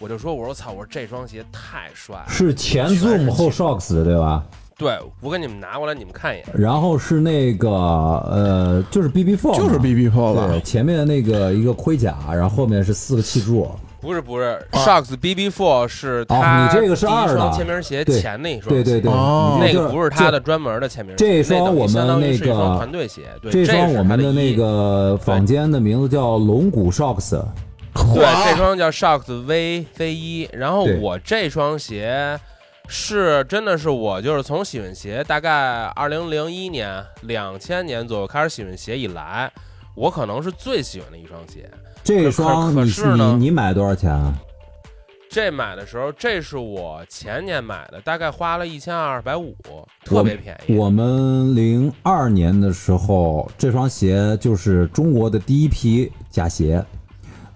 我就说我说操，我说这双鞋太帅了。是前 Zoom 后 Shocks 对吧？对，我给你们拿过来，你们看一眼。然后是那个呃，就是 BB Four，就是 BB Pro 吧对，？前面那个一个盔甲，然后后面是四个气柱。不是不是，Shocks BB Four 是哦他你这个是第一二的。双签名鞋前那一双，对对对，哦。那个不是他的专门的签名鞋，这双我们相当于是一那个双团队鞋，对，这双是我们的那个坊间的名字叫龙骨 Shocks，对，这双叫 Shocks V V 一，然后我这双鞋是真的是我就是从喜欢鞋，大概二零零一年、两千年左右开始喜欢鞋以来，我可能是最喜欢的一双鞋。这双是呢你你买多少钱啊？这买的时候，这是我前年买的，大概花了一千二百五，特别便宜。我们零二年的时候，这双鞋就是中国的第一批假鞋，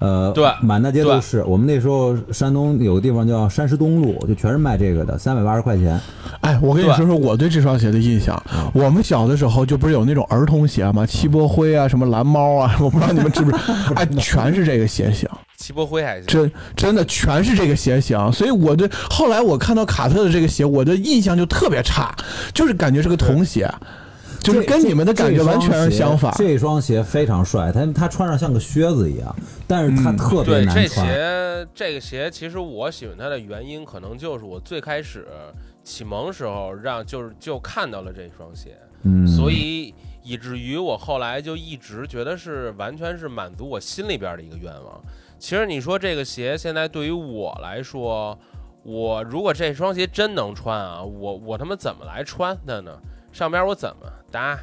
呃，对满大街都是。我们那时候山东有个地方叫山石东路，就全是卖这个的，三百八十块钱。哎，我跟你说说我对这双鞋的印象。我们小的时候就不是有那种儿童鞋吗？七波辉啊，什么蓝猫啊，我不知道你们知不知道？哎，全是这个鞋型，齐波辉还行，真真的全是这个鞋型。所以我对后来我看到卡特的这个鞋，我的印象就特别差，就是感觉是个童鞋，就是跟你们的感觉完全是相反。这双鞋非常帅，它它穿上像个靴子一样，但是它嗯特别对这难穿。鞋，这个鞋其实我喜欢它的原因，可能就是我最开始启蒙时候让就是就看到了这双鞋，嗯，所以以至于我后来就一直觉得是完全是满足我心里边的一个愿望。其实你说这个鞋现在对于我来说，我如果这双鞋真能穿啊，我我他妈怎么来穿它呢？上边我怎么搭？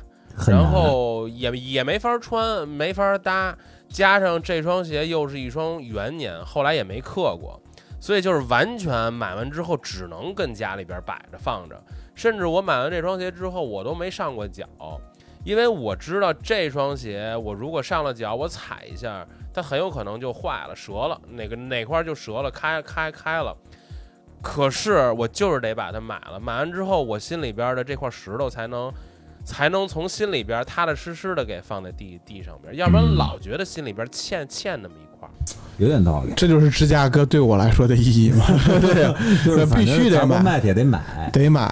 然后也也没法穿，没法搭，加上这双鞋又是一双元年，后来也没刻过，所以就是完全买完之后只能跟家里边摆着放着，甚至我买完这双鞋之后我都没上过脚，因为我知道这双鞋我如果上了脚，我踩一下，它很有可能就坏了、折了，哪个哪块就折了、开开开了。可是我就是得把它买了，买完之后我心里边的这块石头才能才能从心里边踏踏实实的给放在地地上边，要不然老觉得心里边欠欠那么一块儿。有点道理。这就是芝加哥对我来说的意义嘛，对，就是 必须得买，卖铁得买，得买？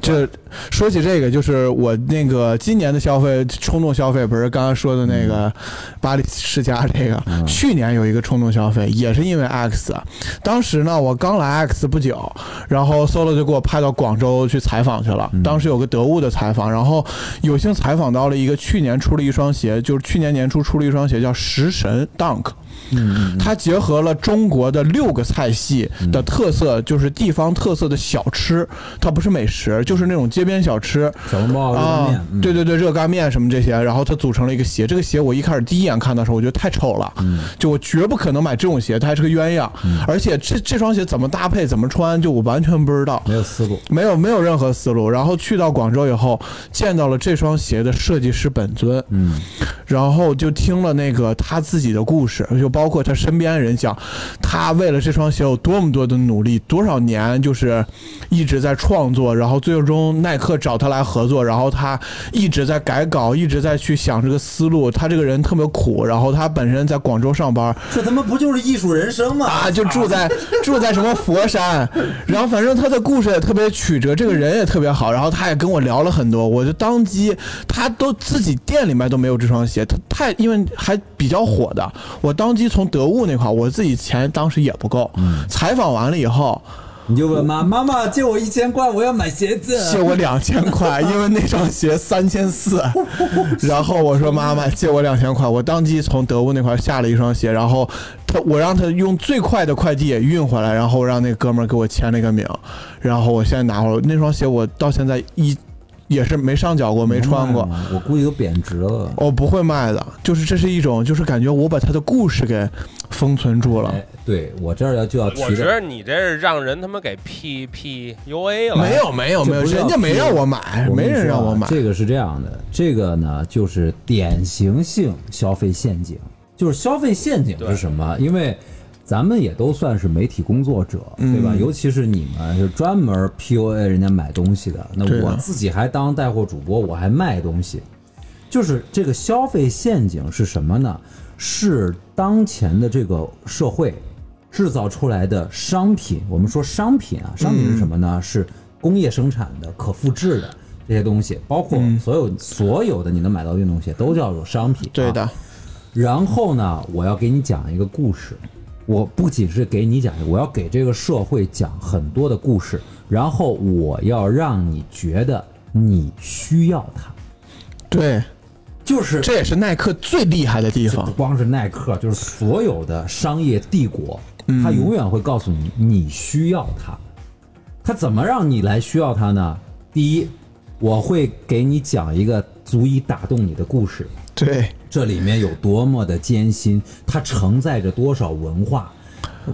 这说起这个，就是我那个今年的消费冲动消费，不是刚刚说的那个巴黎世家这个，嗯去年有一个冲动消费，也是因为 X。当时呢，我刚来 X 不久，然后 Solo 就给我派到广州去采访去了。嗯当时有个得物的采访，然后有幸采访到了一个去年出了一双鞋，就是去年年初出了一双鞋叫食神 Dunk。嗯嗯它结合了中国的六个菜系的特色，就是地方特色的小吃，它不是美食，就是那种街边小吃。嗯，小笼包、热干啊对对对，热干面什么这些，然后它组成了一个鞋。这个鞋我一开始第一眼看到的时候，我觉得太丑了，嗯。就我绝不可能买这种鞋，它还是个鸳鸯，而且这这双鞋怎么搭配、怎么穿，就我完全不知道。没有思路。没有没有任何思路，然后去到广州以后，见到了这双鞋的设计师本尊，嗯。然后就听了那个他自己的故事，就包括他身边人讲，他为了这双鞋有多么多的努力，多少年就是一直在创作，然后最终耐克找他来合作，然后他一直在改稿，一直在去想这个思路。他这个人特别苦，然后他本身在广州上班，这他妈不就是艺术人生吗？啊，就住在住在什么佛山，然后反正他的故事也特别曲折，这个人也特别好，然后他也跟我聊了很多，我就当机，他都自己店里面都没有这双鞋，他太因为还比较火的，我当机从得物那块，我自己钱当时也不够，采访完了以后你就问妈，妈妈借我一千块，我要买鞋子。借我两千块，因为那双鞋三千四，然后我说妈妈借我两千块，我当即从德物那块下了一双鞋，然后他我让他用最快的快递也运回来，然后让那哥们儿给我签了个名，然后我现在拿回来那双鞋，我到现在一也是没上脚过，没穿过。我估计都贬值了。我不会卖的，就是这是一种，就是感觉我把他的故事给封存住了。哎，对我这儿要就要我觉得你这是让人他妈给 P P U A 了，没有没有没有，人家没让我买，没人让我买。这个是这样的，这个呢就是典型性消费陷阱。就是消费陷阱是什么？因为咱们也都算是媒体工作者，对吧？嗯尤其是你们是专门 PUA 人家买东西的，那我自己还当带货主播，我还卖东西。就是这个消费陷阱是什么呢？是当前的这个社会制造出来的商品。我们说商品啊，商品是什么呢？是工业生产的、可复制的这些东西，包括所有、所有的你能买到的运动鞋都叫做商品、啊。对的，然后呢，我要给你讲一个故事。我不仅是给你讲，我要给这个社会讲很多的故事，然后我要让你觉得你需要它，对，就是这也是耐克最厉害的地方不。光是耐克，就是所有的商业帝国，嗯它永远会告诉你你需要它。它怎么让你来需要它呢？第一，我会给你讲一个足以打动你的故事，对，这里面有多么的艰辛，它承载着多少文化。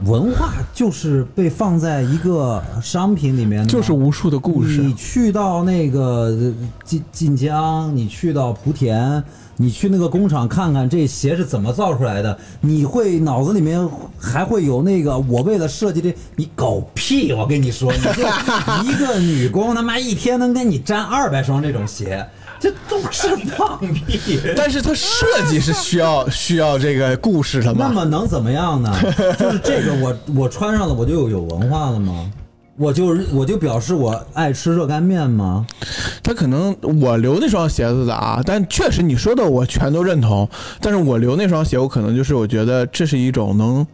文化就是被放在一个商品里面就是无数的故事你。去到那个呃晋晋江，你去到莆田，你去那个工厂看看这鞋是怎么造出来的，你会脑子里面还会有那个我为了设计这，你狗屁！我跟你说，你这一个女工他妈一天能给你粘二百双这种鞋，这都是放屁。但是它设计是需要 需要这个故事的那？么能怎么样呢？就是这个我我穿上了，我就有有文化了吗？我就我就表示我爱吃热干面吗？他可能我留那双鞋子的啊，但确实你说的我全都认同。但是我留那双鞋，我可能就是我觉得这是一种能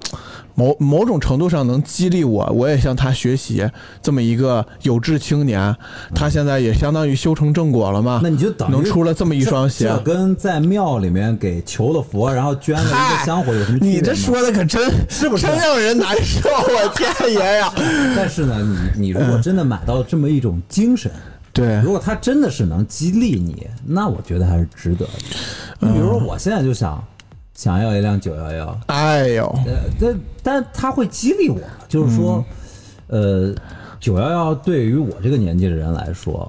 某某种程度上能激励我，我也向他学习这么一个有志青年。他现在也相当于修成正果了嘛，那你就等于能出了这么一双鞋跟在庙里面给求了佛，然后捐了一个香火有什么区别？你这说的可真是不是真让人难受？我天爷呀！但是呢，你你如果真的买到这么一种精神，对如果他真的是能激励你，那我觉得还是值得的。你比如说，我现在就想想要一辆九幺幺，哎呦，呃，但但它会激励我，就是说，呃，九幺幺对于我这个年纪的人来说，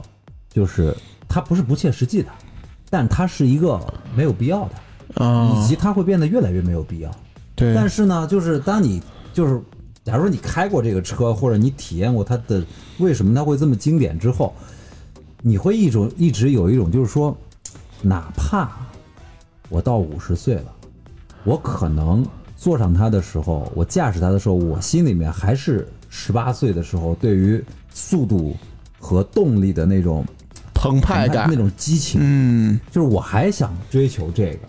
就是它不是不切实际的，但它是一个没有必要的，啊。以，及它会变得越来越没有必要。对，但是呢，就是当你就是，假如说你开过这个车，或者你体验过它的为什么它会这么经典之后，你会一种一直有一种就是说，哪怕我到五十岁了，我可能坐上它的时候，我驾驶它的时候，我心里面还是十八岁的时候对于速度和动力的那种澎湃感那，种激情，嗯，就是我还想追求这个，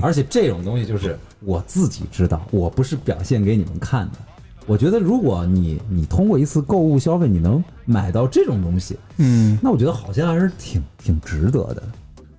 而且这种东西就是我自己知道，我不是表现给你们看的。我觉得，如果你你通过一次购物消费，你能买到这种东西，嗯，那我觉得好像还是挺挺值得的。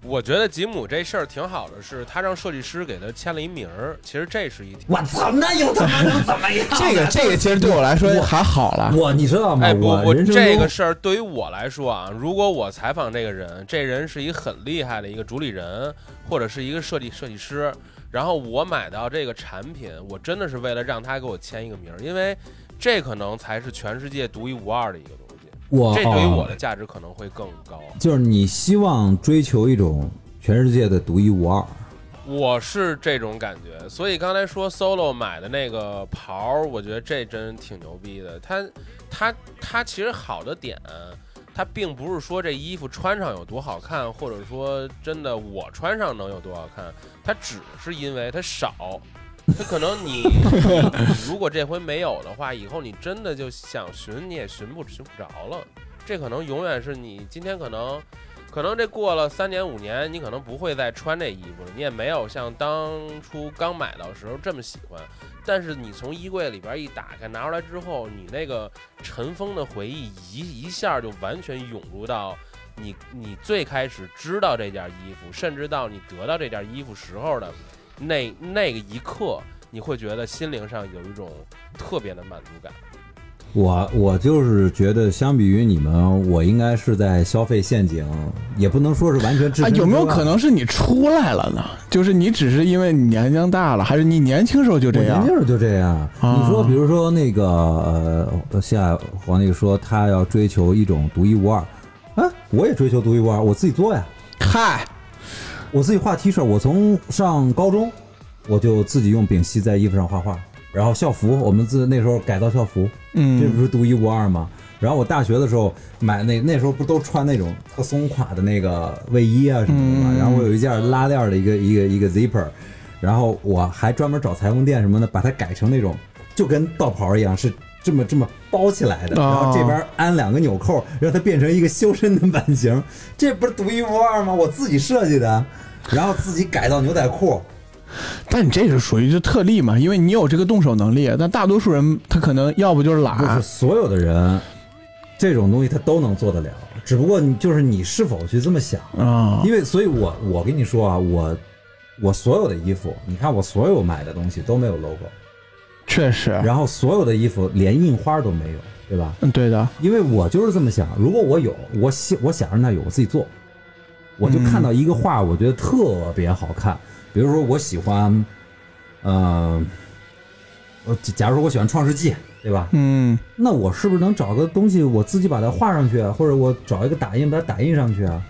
我觉得吉姆这事儿挺好的，是他让设计师给他签了一名儿，其实这是一挺。我操，那又他妈能怎么样？这个这个其实对我来说还好了。我你知道吗？哎，不我不，人生中这个事儿对于我来说啊，如果我采访这个人，这人是一个很厉害的一个主理人，或者是一个设计设计师，然后我买到这个产品，我真的是为了让他给我签一个名儿，因为这可能才是全世界独一无二的一个东西，我这对于我哦的价值可能会更高。就是你希望追求一种全世界的独一无二。我是这种感觉，所以刚才说 solo 买的那个袍，我觉得这真挺牛逼的。它它它其实好的点，它并不是说这衣服穿上有多好看，或者说真的我穿上能有多好看，它只是因为它少。它可能你如果这回没有的话，以后你真的就想寻你也寻不寻不着了。这可能永远是你今天可能可能这过了三年五年，你可能不会再穿这衣服了，你也没有像当初刚买到时候这么喜欢。但是你从衣柜里边一打开拿出来之后，你那个尘封的回忆一一下就完全涌入到你你最开始知道这件衣服，甚至到你得到这件衣服时候的那那个一刻，你会觉得心灵上有一种特别的满足感。我我就是觉得，相比于你们，我应该是在消费陷阱，也不能说是完全置啊，有没有可能是你出来了呢？就是你只是因为你年龄大了，还是你年轻时候就这样年轻？时候就这样。啊你说，比如说那个呃，夏黄那个说他要追求一种独一无二，啊，我也追求独一无二，我自己做呀，嗨，我自己画 T 恤，我从上高中我就自己用丙烯在衣服上画画，然后校服我们自那时候改造校服，嗯这嗯不是独一无二吗？然后我大学的时候买那那时候不都穿那种特松垮的那个卫衣啊什么的吗？嗯然后我有一件拉链的一个一个一个 zipper，然后我还专门找裁缝店什么的，把它改成那种就跟道袍一样，是这么这么包起来的，哦然后这边安两个纽扣，让它变成一个修身的版型，这不是独一无二吗？我自己设计的，然后自己改造牛仔裤。但你这是属于就特例嘛，因为你有这个动手能力，但大多数人他可能要不就是懒不是懒，所有的人，这种东西他都能做得了，只不过你就是你是否去这么想。啊，因为，所以我我跟你说啊，我我所有的衣服，你看我所有买的东西都没有 logo，确实，然后所有的衣服连印花都没有，对吧？嗯，对的，因为我就是这么想，如果我有，我想我想让它有，我自己做，我就看到一个画，我觉得特别好看，比如说我喜欢，呃，我假如说我喜欢《创世纪》，对吧？嗯，那我是不是能找个东西，我自己把它画上去啊，或者我找一个打印把它打印上去啊？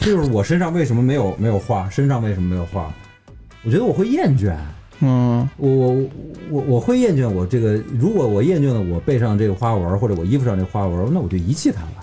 这就是我身上为什么没有没有画，身上为什么没有画？我觉得我会厌倦，嗯，我我我我会厌倦我这个，如果我厌倦了我背上这个花纹或者我衣服上这花纹，那我就遗弃它了。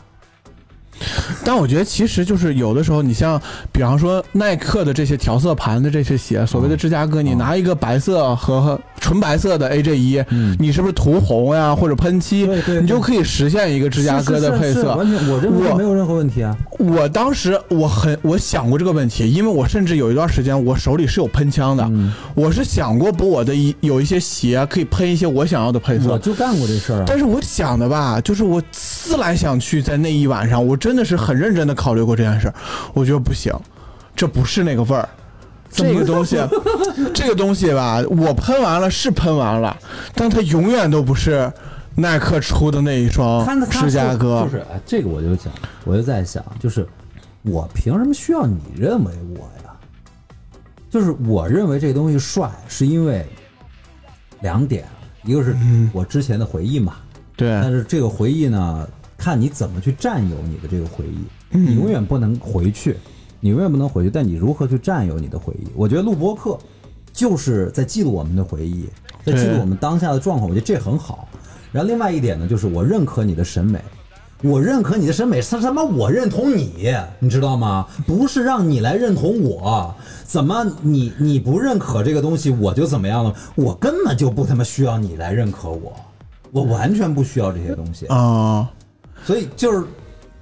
但我觉得其实就是有的时候，你像比方说耐克的这些调色盘的这些鞋，所谓的芝加哥，你拿一个白色和纯白色的 AJ 一，嗯你是不是涂红呀或者喷漆，对对你就可以实现一个芝加哥的配色。是是是完全我认为我没有任何问题啊。我当时我很我想过这个问题，因为我甚至有一段时间我手里是有喷枪的，嗯，我是想过把我的一有一些鞋可以喷一些我想要的配色我色，就干过这事儿啊。但是我想的吧，就是我思来想去，在那一晚上，我真的是很认真的考虑过这件事儿，我觉得不行，这不是那个味儿。这个 东西，这个东西吧，我喷完了是喷完了，但它永远都不是耐克出的那一双芝加哥。就是哎，这个我就想，我就在想，就是我凭什么需要你认为我呀？就是我认为这个东西帅，是因为两点，一个是我之前的回忆嘛，对，但是这个回忆呢，看你怎么去占有你的这个回忆，你永远不能回去，你永远不能回去，但你如何去占有你的回忆？我觉得录播课就是在记录我们的回忆，在记录我们当下的状况，我觉得这很好。然后另外一点呢，就是我认可你的审美，我认可你的审美，是他妈我认同你，你知道吗？不是让你来认同我，怎么你你不认可这个东西，我就怎么样了？我根本就不他妈需要你来认可我，我完全不需要这些东西。啊，所以就是，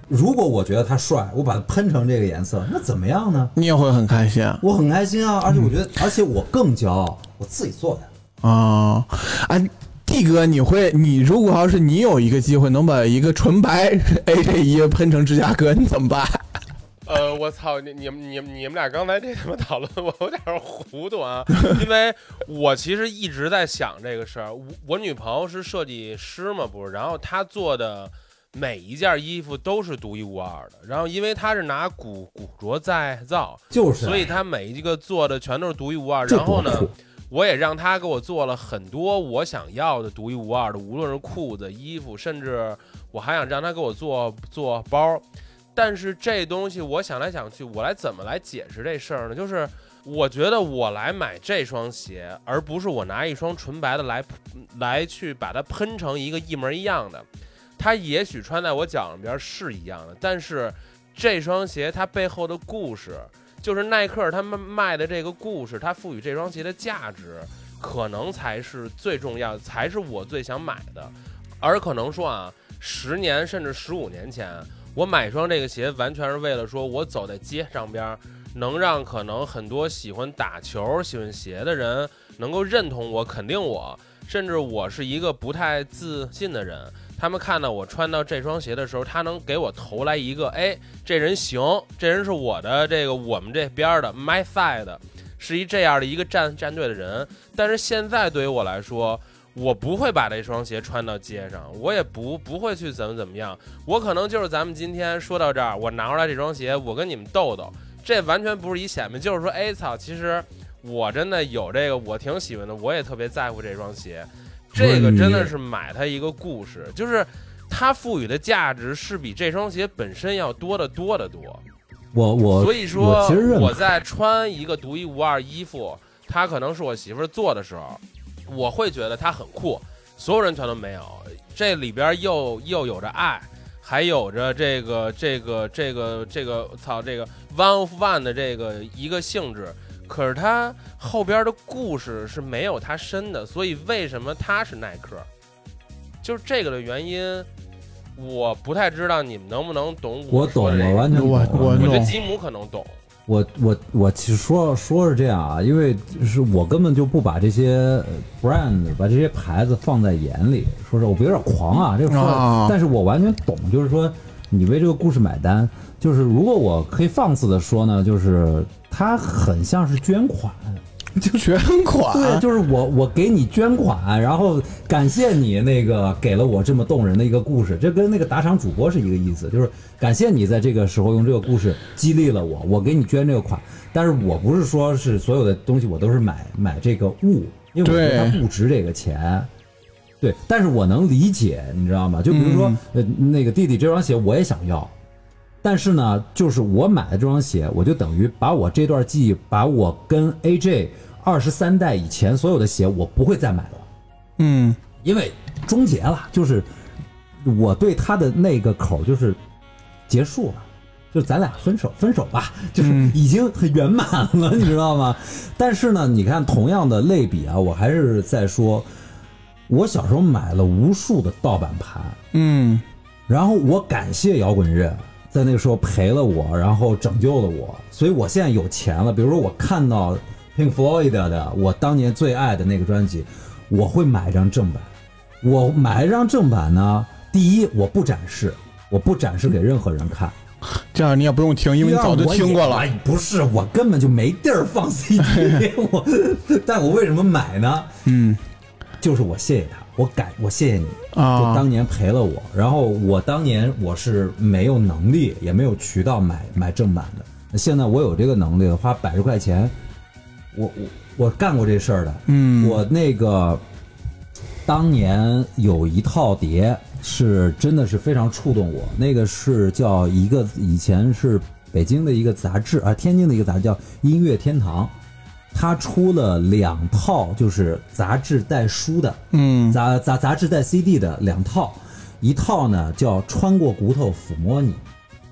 如果我觉得他帅，我把他喷成这个颜色，那怎么样呢？你也会很开心啊我很开心啊，而且我觉得，而且我更骄傲，我自己做的。啊！哎，D 哥，你会，你如果要是你有一个机会能把一个纯白 AJ 一喷成芝加哥，你怎么办？呃，我操，你你们你们你们俩刚才这他妈讨论，我有点糊涂啊，因为我其实一直在想这个事儿。我我女朋友是设计师嘛，不是，然后她做的每一件衣服都是独一无二的，然后因为它是拿古古着再造，就是啊，所以它每一个做的全都是独一无二。然后呢，我也让他给我做了很多我想要的独一无二的，无论是裤子、衣服，甚至我还想让他给我做做包。但是这东西我想来想去，我来怎么来解释这事儿呢？就是我觉得我来买这双鞋，而不是我拿一双纯白的来来去把它喷成一个一模一样的。它也许穿在我脚上边是一样的，但是这双鞋它背后的故事，就是耐克他们卖的这个故事，它赋予这双鞋的价值，可能才是最重要，才是我最想买的。而可能说啊，十年甚至十五年前，我买双这个鞋，完全是为了说我走在街上边，能让可能很多喜欢打球、喜欢鞋的人能够认同我、肯定我，甚至我是一个不太自信的人。他们看到我穿到这双鞋的时候，他能给我投来一个，哎，这人行，这人是我的这个我们这边的 my side，是一这样的一个战战队的人。但是现在对于我来说，我不会把这双鞋穿到街上，我也不不会去怎么怎么样，我可能就是咱们今天说到这儿，我拿出来这双鞋，我跟你们斗斗，这完全不是一显摆，就是说，哎操，其实我真的有这个，我挺喜欢的，我也特别在乎这双鞋，这个真的是买它一个故事，就是它赋予的价值是比这双鞋本身要多得多得多。我我所以说我在穿一个独一无二衣服，它可能是我媳妇儿做的时候，我会觉得它很酷，所有人全都没有。这里边又又有着爱，还有着这个这个这个这个操这个 one of one 的这个一个性质。可是他后边的故事是没有他深的，所以为什么他是耐克？就是这个的原因，我不太知道你们能不能懂我懂，我完全懂。我我我觉得吉姆可能懂。我我我其实说说是这样啊，因为是我根本就不把这些呃 brand 把这些牌子放在眼里。说是我有点狂啊，这个说的，啊但是我完全懂，就是说你为这个故事买单，就是如果我可以放肆的说呢，就是它很像是捐款。就捐款，对，就是我我给你捐款，然后感谢你那个给了我这么动人的一个故事，这跟那个打赏主播是一个意思，就是感谢你在这个时候用这个故事激励了我，我给你捐这个款，但是我不是说是所有的东西我都是买买这个物，因为我觉得它不值这个钱。对，但是我能理解，你知道吗？就比如说，呃，那个弟弟这双鞋我也想要，但是呢，就是我买的这双鞋，我就等于把我这段记忆，把我跟 AJ 二十三代以前所有的鞋，我不会再买了，嗯，因为终结了，就是我对他的那个口就是结束了。就咱俩分手，分手吧，就是已经很圆满了，你知道吗？但是呢，你看同样的类比啊，我还是在说，我小时候买了无数的盗版盘，嗯，然后我感谢摇滚乐，在那个时候陪了我，然后拯救了我，所以我现在有钱了。比如说我看到 Pink Floyd 的我当年最爱的那个专辑，我会买一张正版。我买一张正版呢，第一我不展示，我不展示给任何人看，这样你也不用听，因为你早就听过了。哎不是，我根本就没地儿放 CD，我，但我为什么买呢？嗯就是我谢谢他，我感我谢谢你，就啊，当年陪了我。然后我当年我是没有能力，也没有渠道买买正版的。那现在我有这个能力了，花百十块钱，我我我干过这事儿的。嗯，我那个当年有一套碟是真的是非常触动我，那个是叫一个以前是北京的一个杂志啊，天津的一个杂志叫《音乐天堂》，它出了两套就是杂志带书的，嗯杂杂杂志带 CD 的两套，一套呢叫穿过骨头抚摸你，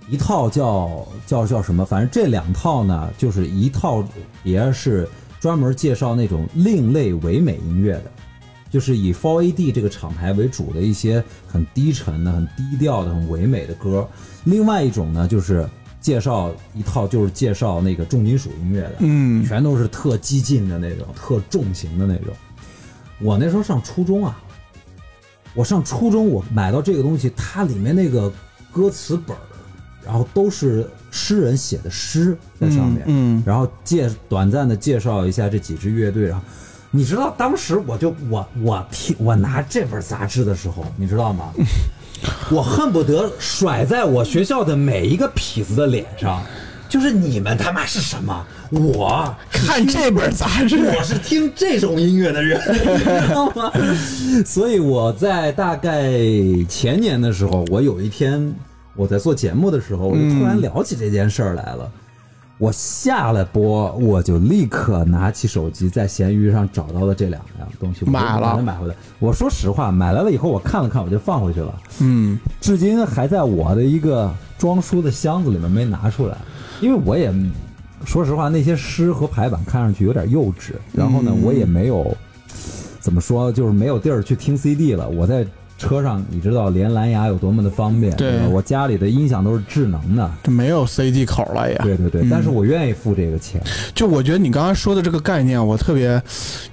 一套叫叫叫什么？反正这两套呢，就是一套也是专门介绍那种另类唯美音乐的，就是以 Four AD 这个厂牌为主的一些很低沉的、很低调的、很唯美的歌。另外一种呢，就是介绍一套，就是介绍那个重金属音乐的，嗯全都是特激进的那种、特重型的那种。我那时候上初中啊，我上初中我买到这个东西，它里面那个歌词本儿，然后都是诗人写的诗在上面，嗯然后介短暂的介绍一下这几支乐队，然后你知道当时我就我我听我拿这本杂志的时候，你知道吗？我恨不得甩在我学校的每一个痞子的脸上，就是你们他妈是什么？我看这本杂志，我是听这种音乐的人，你知道吗？所以我在大概前年的时候，我有一天我在做节目的时候，我就突然聊起这件事儿来了。我下了播，我就立刻拿起手机在闲鱼上找到了这两样东西，买了把它买回来。我说实话，买来了以后我看了看，我就放回去了。嗯至今还在我的一个装书的箱子里面没拿出来，因为我也说实话，那些诗和排版看上去有点幼稚，然后呢，嗯我也没有怎么说，就是没有地儿去听 CD 了。我在车上，你知道连蓝牙有多么的方便，对吧我家里的音响都是智能的。这没有 CD 口了也。对对对，嗯但是我愿意付这个钱。就我觉得你刚刚说的这个概念，我特别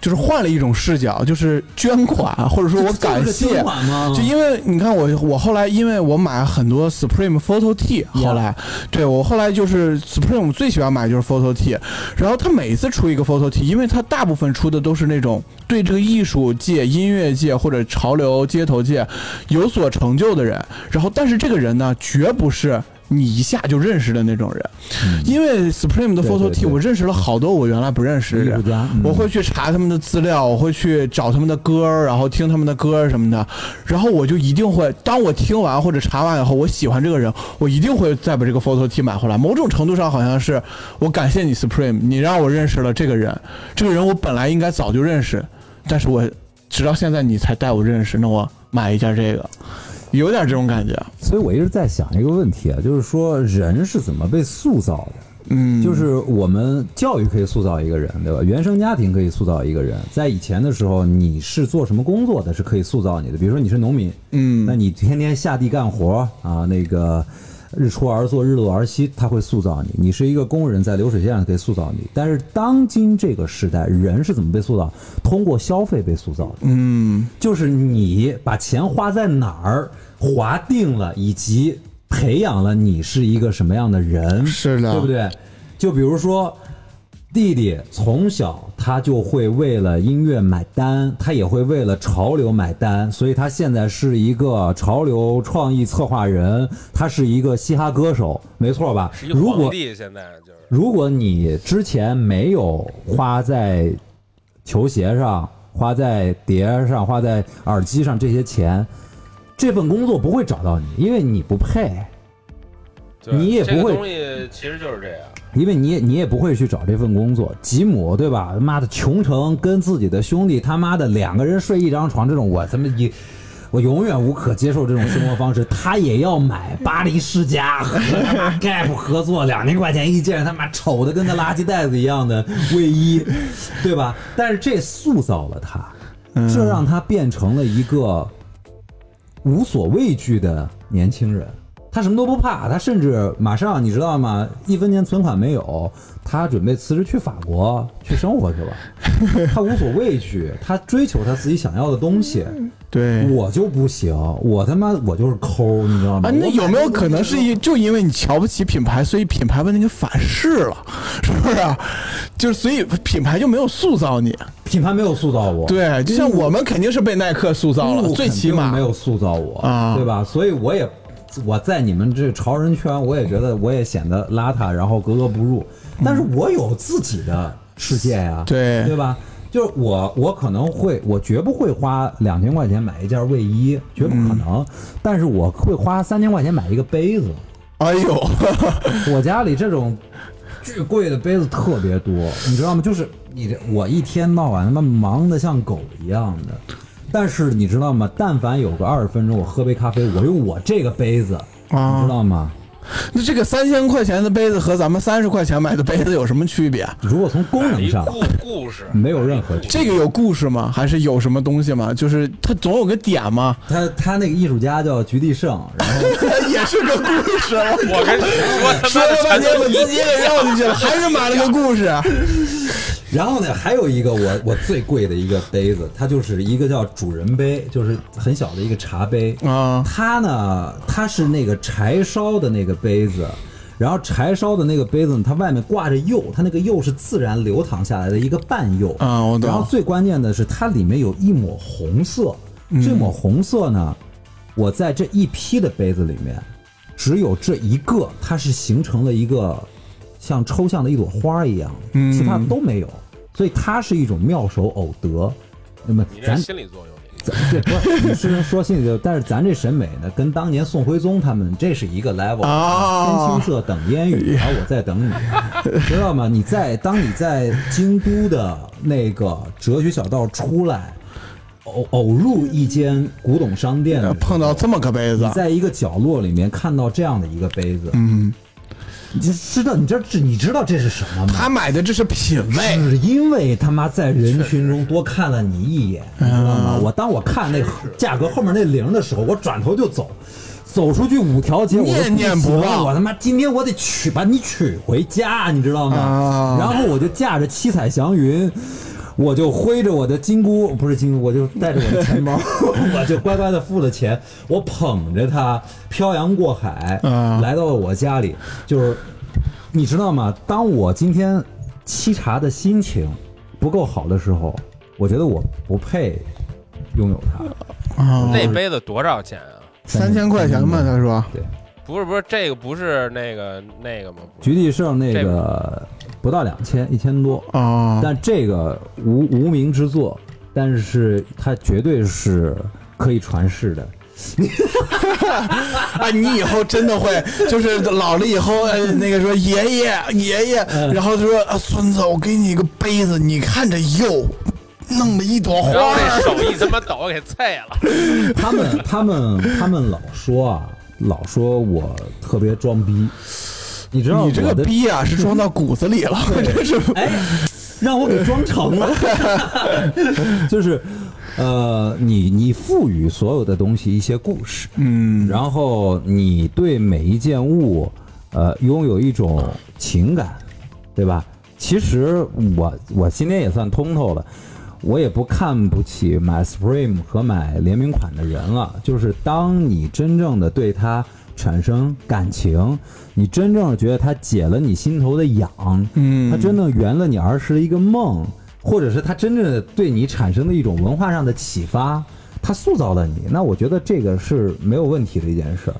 就是换了一种视角，就是捐款，或者说我感谢捐款吗？就因为你看我，我后来因为我买很多 Supreme Photo T，后来对我后来就是 Supreme 最喜欢买就是 Photo T，然后他每次出一个 Photo T，因为他大部分出的都是那种对这个艺术界、音乐界或者潮流街头界有所成就的人，然后但是这个人呢，绝不是。你一下就认识的那种人，因为 Supreme 的 Photo 对 T，对我认识了好多我原来不认识的人我会去查他们的资料，我会去找他们的歌儿，然后听他们的歌儿什么的，然后我就一定会，当我听完或者查完以后，我喜欢这个人，我一定会再把这个 photo T 买回来。某种程度上，好像是我感谢你 Supreme，你让我认识了这个人，这个人我本来应该早就认识，但是我直到现在你才带我认识，那我买一件这个，有点这种感觉。所以我一直在想一个问题啊，就是说人是怎么被塑造的？嗯，就是我们教育可以塑造一个人，对吧？原生家庭可以塑造一个人。在以前的时候，你是做什么工作的，是可以塑造你的。比如说你是农民，嗯，那你天天下地干活啊，那个日出而作，日落而息，它会塑造你。你是一个工人，在流水线上可以塑造你。但是当今这个时代，人是怎么被塑造？通过消费被塑造的。嗯就是你把钱花在哪儿，划定了，以及培养了你是一个什么样的人，是的对不对？就比如说，弟弟从小他就会为了音乐买单，他也会为了潮流买单，所以他现在是一个潮流创意策划人，他是一个嘻哈歌手，没错吧？如果现在就是如果你之前没有花在球鞋上、花在碟上、花在耳机上这些钱，这份工作不会找到你，因为你不配，你也不会这个东西其实就是这样。因为你也你也不会去找这份工作。吉姆对吧？他妈的，穷成跟自己的兄弟他妈的两个人睡一张床，这种我他妈一。我永远无可接受这种生活方式，他也要买巴黎世家和他妈 Gap 合作，两千块钱一件，他妈丑的跟个垃圾袋子一样的卫衣，对吧？但是这塑造了他，这让他变成了一个无所畏惧的年轻人。他什么都不怕，他甚至马上你知道吗？一分钱存款没有，他准备辞职去法国去生活去了。他无所畏惧，他追求他自己想要的东西。对。我就不行，我他妈我就是抠，你知道吗？啊，那有没有可能是因就因为你瞧不起品牌，所以品牌把你给反噬了，是不是啊？就是所以品牌就没有塑造你。品牌没有塑造我？对，就像我们肯定是被耐克塑造了，最起码没有塑造我啊对吧？所以我也我在你们这潮人圈，我也觉得我也显得邋遢，然后格格不入。但是我有自己的世界呀，对对吧？就是我，我可能会，我绝不会花两千块钱买一件卫衣，绝不可能。但是我会花三千块钱买一个杯子。哎呦，我家里这种巨贵的杯子特别多，你知道吗？就是你这我一天到晚他妈忙得像狗一样的，但是你知道吗？但凡有个二十分钟，我喝杯咖啡，我用我这个杯子，你啊知，道吗？那这个三千块钱的杯子和咱们三十块钱买的杯子有什么区别？如果从功能上故故事，没有任何区别，这个有故事吗？还是有什么东西吗？就是它总有个点吗？他他那个艺术家叫菊地胜，然后 也是个故事。我跟你说，他说了半天，我自己也给绕进去了，还是买了个故事。然后呢，还有一个我我最贵的一个杯子，它就是一个叫主人杯，就是很小的一个茶杯。啊它呢，它是那个柴烧的那个杯子，然后柴烧的那个杯子呢，它外面挂着釉，它那个釉是自然流淌下来的一个半釉。啊，我懂。然后最关键的是，它里面有一抹红色，这抹红色呢，我在这一批的杯子里面，只有这一个，它是形成了一个像抽象的一朵花一样，嗯其他的都没有，所以它是一种妙手偶得。那么咱心理作用，咱对不是你是说心里就，但是咱这审美呢，跟当年宋徽宗他们这是一个 level 啊天青色等烟雨，然后我在等你，知道吗？你在当你在京都的那个哲学小道出来，偶偶入一间古董商店碰到这么个杯子你，在一个角落里面看到这样的一个杯子，嗯，你知道你这这你知道这是什么吗？他买的这是品味。只因为他妈在人群中多看了你一眼，你知道吗？我当我看那价格后面那零的时候，我转头就走，走出去五条街，我都念念不忘我他妈今天我得娶把你娶回家，你知道吗？啊然后我就驾着七彩祥云。我就挥着我的金箍，不是金箍，我就带着我的钱包，我就乖乖的付了钱，我捧着它漂洋过海，啊来到了我家里，就是你知道吗？当我今天沏茶的心情不够好的时候，我觉得我不配拥有它。啊，那杯子多少钱啊？三千块钱吧，他说。对，不是不是，这个不是那个那个吗？局地胜那个不到两千，一千多，啊，但这个无无名之作，但是它绝对是可以传世的。啊，你以后真的会，就是老了以后，呃，那个说爷爷爷爷，然后就说啊，孙子，我给你一个杯子，你看这釉，弄了一朵然后花手一 他妈抖给碎了。他们他们他们老说啊，老说我特别装逼，你知道你这个逼啊是装到骨子里了，这是哎，让我给装成了，就是，呃，你你赋予所有的东西一些故事，嗯然后你对每一件物，呃，拥有一种情感，对吧？其实我我今天也算通透了，我也不看不起买 Supreme 和买联名款的人了。就是当你真正的对它产生感情，你真正觉得它解了你心头的痒，嗯它真正圆了你儿时的一个梦，或者是它真正的对你产生的一种文化上的启发，它塑造了你。那我觉得这个是没有问题的一件事儿。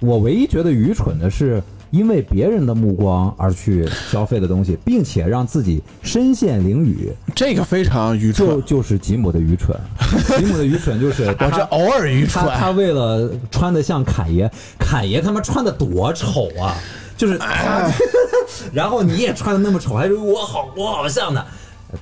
我唯一觉得愚蠢的是，因为别人的目光而去消费的东西，并且让自己身陷囹圄，这个非常愚就蠢，就就是吉姆的愚蠢。吉姆的愚蠢就是我这他偶尔愚蠢他，他为了穿的像侃爷，侃爷他妈穿的多丑啊！就是他，然后你也穿的那么丑，还说我好我好像呢。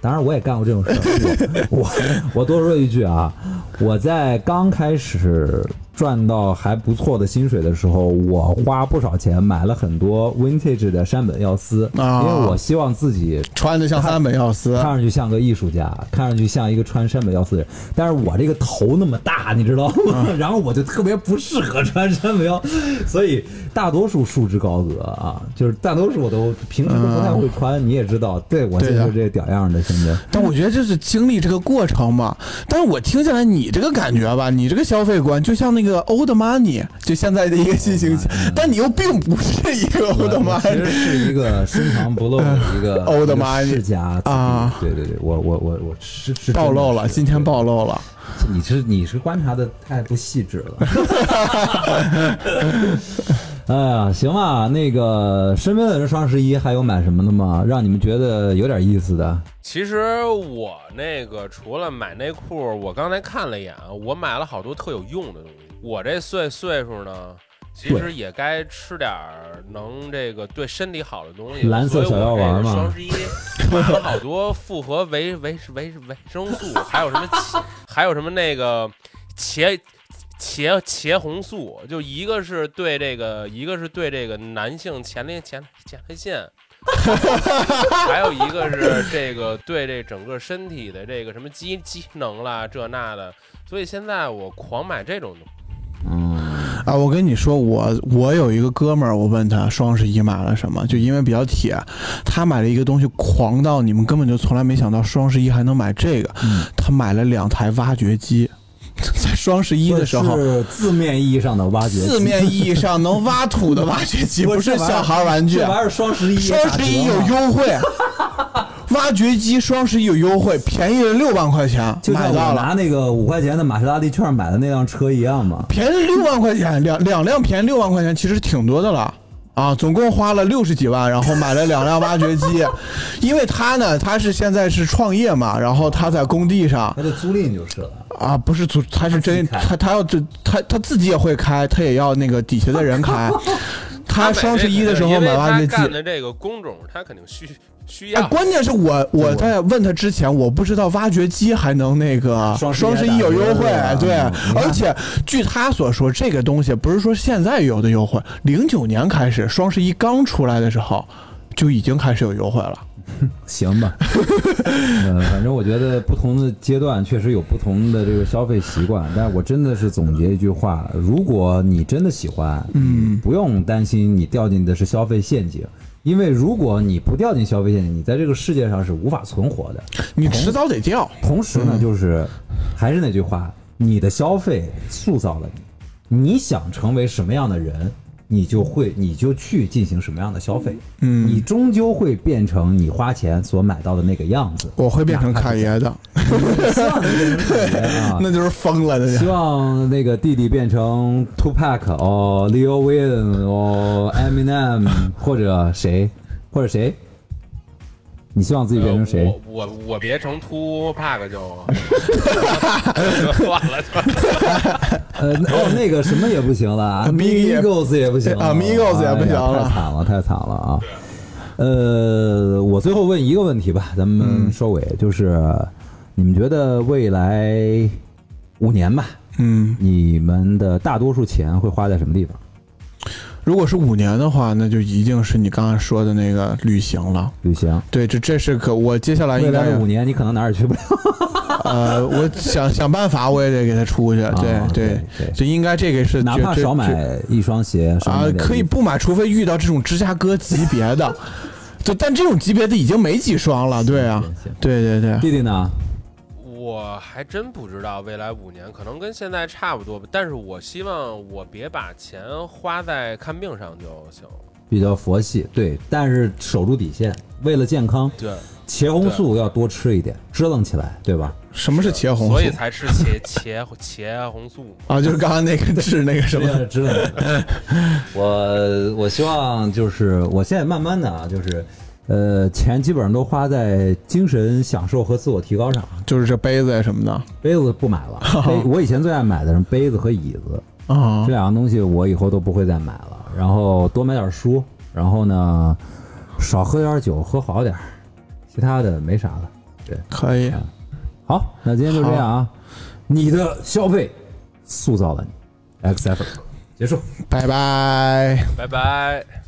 当然，我也干过这种事 我我多说一句啊，我在刚开始赚到还不错的薪水的时候，我花不少钱买了很多 vintage 的山本耀司，啊。因为我希望自己穿的像山本耀司，看上去像个艺术家，看上去像一个穿山本耀司的人，但是我这个头那么大，你知道吗？然后我就特别不适合穿山本耀，所以大多数束之高阁啊，就是大多数我都平时都不太会穿，你也知道，对我现在就这个屌样的，现在但我觉得这是经历这个过程嘛。但是我听下来，你这个感觉吧，你这个消费观就像那个 old money，就现在的一个新型，但你又并不是一个 old money 其实是一个深藏不露的一个 Old money 世家啊对对对，我我我我是是暴露了，今天暴露了。你是你是观察的太不细致了。哎 呀，行吧，那个身边的人双十一还有买什么的吗？让你们觉得有点意思的？其实我那个除了买内裤，我刚才看了一眼啊，我买了好多特有用的东西。我这岁岁数呢，其实也该吃点儿能这个对身体好的东西了。蓝色小药丸嘛所以我这双十一买 了好多复合维维维维生素，还有什么，还有什么那个茄茄茄红素，就一个是对这个，一个是对这个男性前列前前列腺。还有一个是这个对这整个身体的这个什么机机能啦，这那的，所以现在我狂买这种东西。嗯，啊，我跟你说，我我有一个哥们儿，我问他双十一买了什么，就因为比较铁，他买了一个东西狂到你们根本就从来没想到双十一还能买这个，嗯他买了两台挖掘机，在双十一的时候。是字面意义上的挖掘机，字面意义上能挖土的挖掘机，不是小孩玩具这。玩意儿双十一双十一有优惠，挖掘机双十一有优惠，便宜了六万块钱，就像买到了。我拿那个五块钱的玛莎拉蒂券买的那辆车一样嘛。便宜六万块钱，两两辆便宜六万块钱，其实挺多的了。啊，总共花了六十几万，然后买了两辆挖掘机，因为他呢，他是现在是创业嘛，然后他在工地上他就租赁就是了。啊，不是租，他是真他他他要这他他自己也会开，他也要那个底下的人开。他双十一的时候买挖掘机，他干的这个工种，他肯定需需哎，要。关键是我我在问他之前，我不知道挖掘机还能那个双十一双十一有优惠对而且据他所说，这个东西不是说现在有的优惠，零九年开始双十一刚出来的时候就已经开始有优惠了。行吧，呃，反正我觉得不同的阶段确实有不同的这个消费习惯，但是我真的是总结一句话：如果你真的喜欢，嗯，不用担心你掉进的是消费陷阱，因为如果你不掉进消费陷阱，你在这个世界上是无法存活的。你迟早得掉。同时呢，就是还是那句话，你的消费塑造了你，你想成为什么样的人，你就会你就去进行什么样的消费，嗯你终究会变成你花钱所买到的那个样子。我会变成侃爷的，希望你变成凯爷啊！那就是疯了的。希望那个弟弟变成 Tupac 哦，Leo Wayne 哦，Eminem 或者谁或者谁？你希望自己变成谁？呃我我我别成秃帕克就就 算了，呃，那哦，那个什么也不行了 Amig- 也不行了，Amigos 也不行太惨了，太惨了啊！呃，我最后问一个问题吧，咱们收尾，就是你们觉得未来五年吧，嗯，你们的大多数钱会花在什么地方？如果是五年的话，那就一定是你刚才说的那个旅行了。旅行。对，这这是可我接下来应该五年，你可能哪儿也去不了。呃，我想想办法，我也得给他出去。对啊对就应该这个是哪怕少买一双鞋，啊可以不买，除非遇到这种芝加哥级别的。对，但这种级别的已经没几双了。对啊对对对，弟弟呢？我还真不知道未来五年可能跟现在差不多吧，但是我希望我别把钱花在看病上就行了。比较佛系，对，但是守住底线，为了健康，对，茄红素要多吃一点，支棱起来，对吧？什么是茄红素？所以才吃茄 茄茄红素。啊，就是刚刚那个是那个什么，支棱起来。我我希望就是我现在慢慢的啊，就是呃，钱基本上都花在精神享受和自我提高上。就是这杯子呀什么的杯子不买了，杯 我以前最爱买的是杯子和椅子，啊这。两个东西我以后都不会再买了。然后多买点书，然后呢，少喝点酒，喝好点儿，其他的没啥了。对，可以，好，那今天就这样啊。你的消费塑造了你，X Effort，结束。拜拜。拜拜。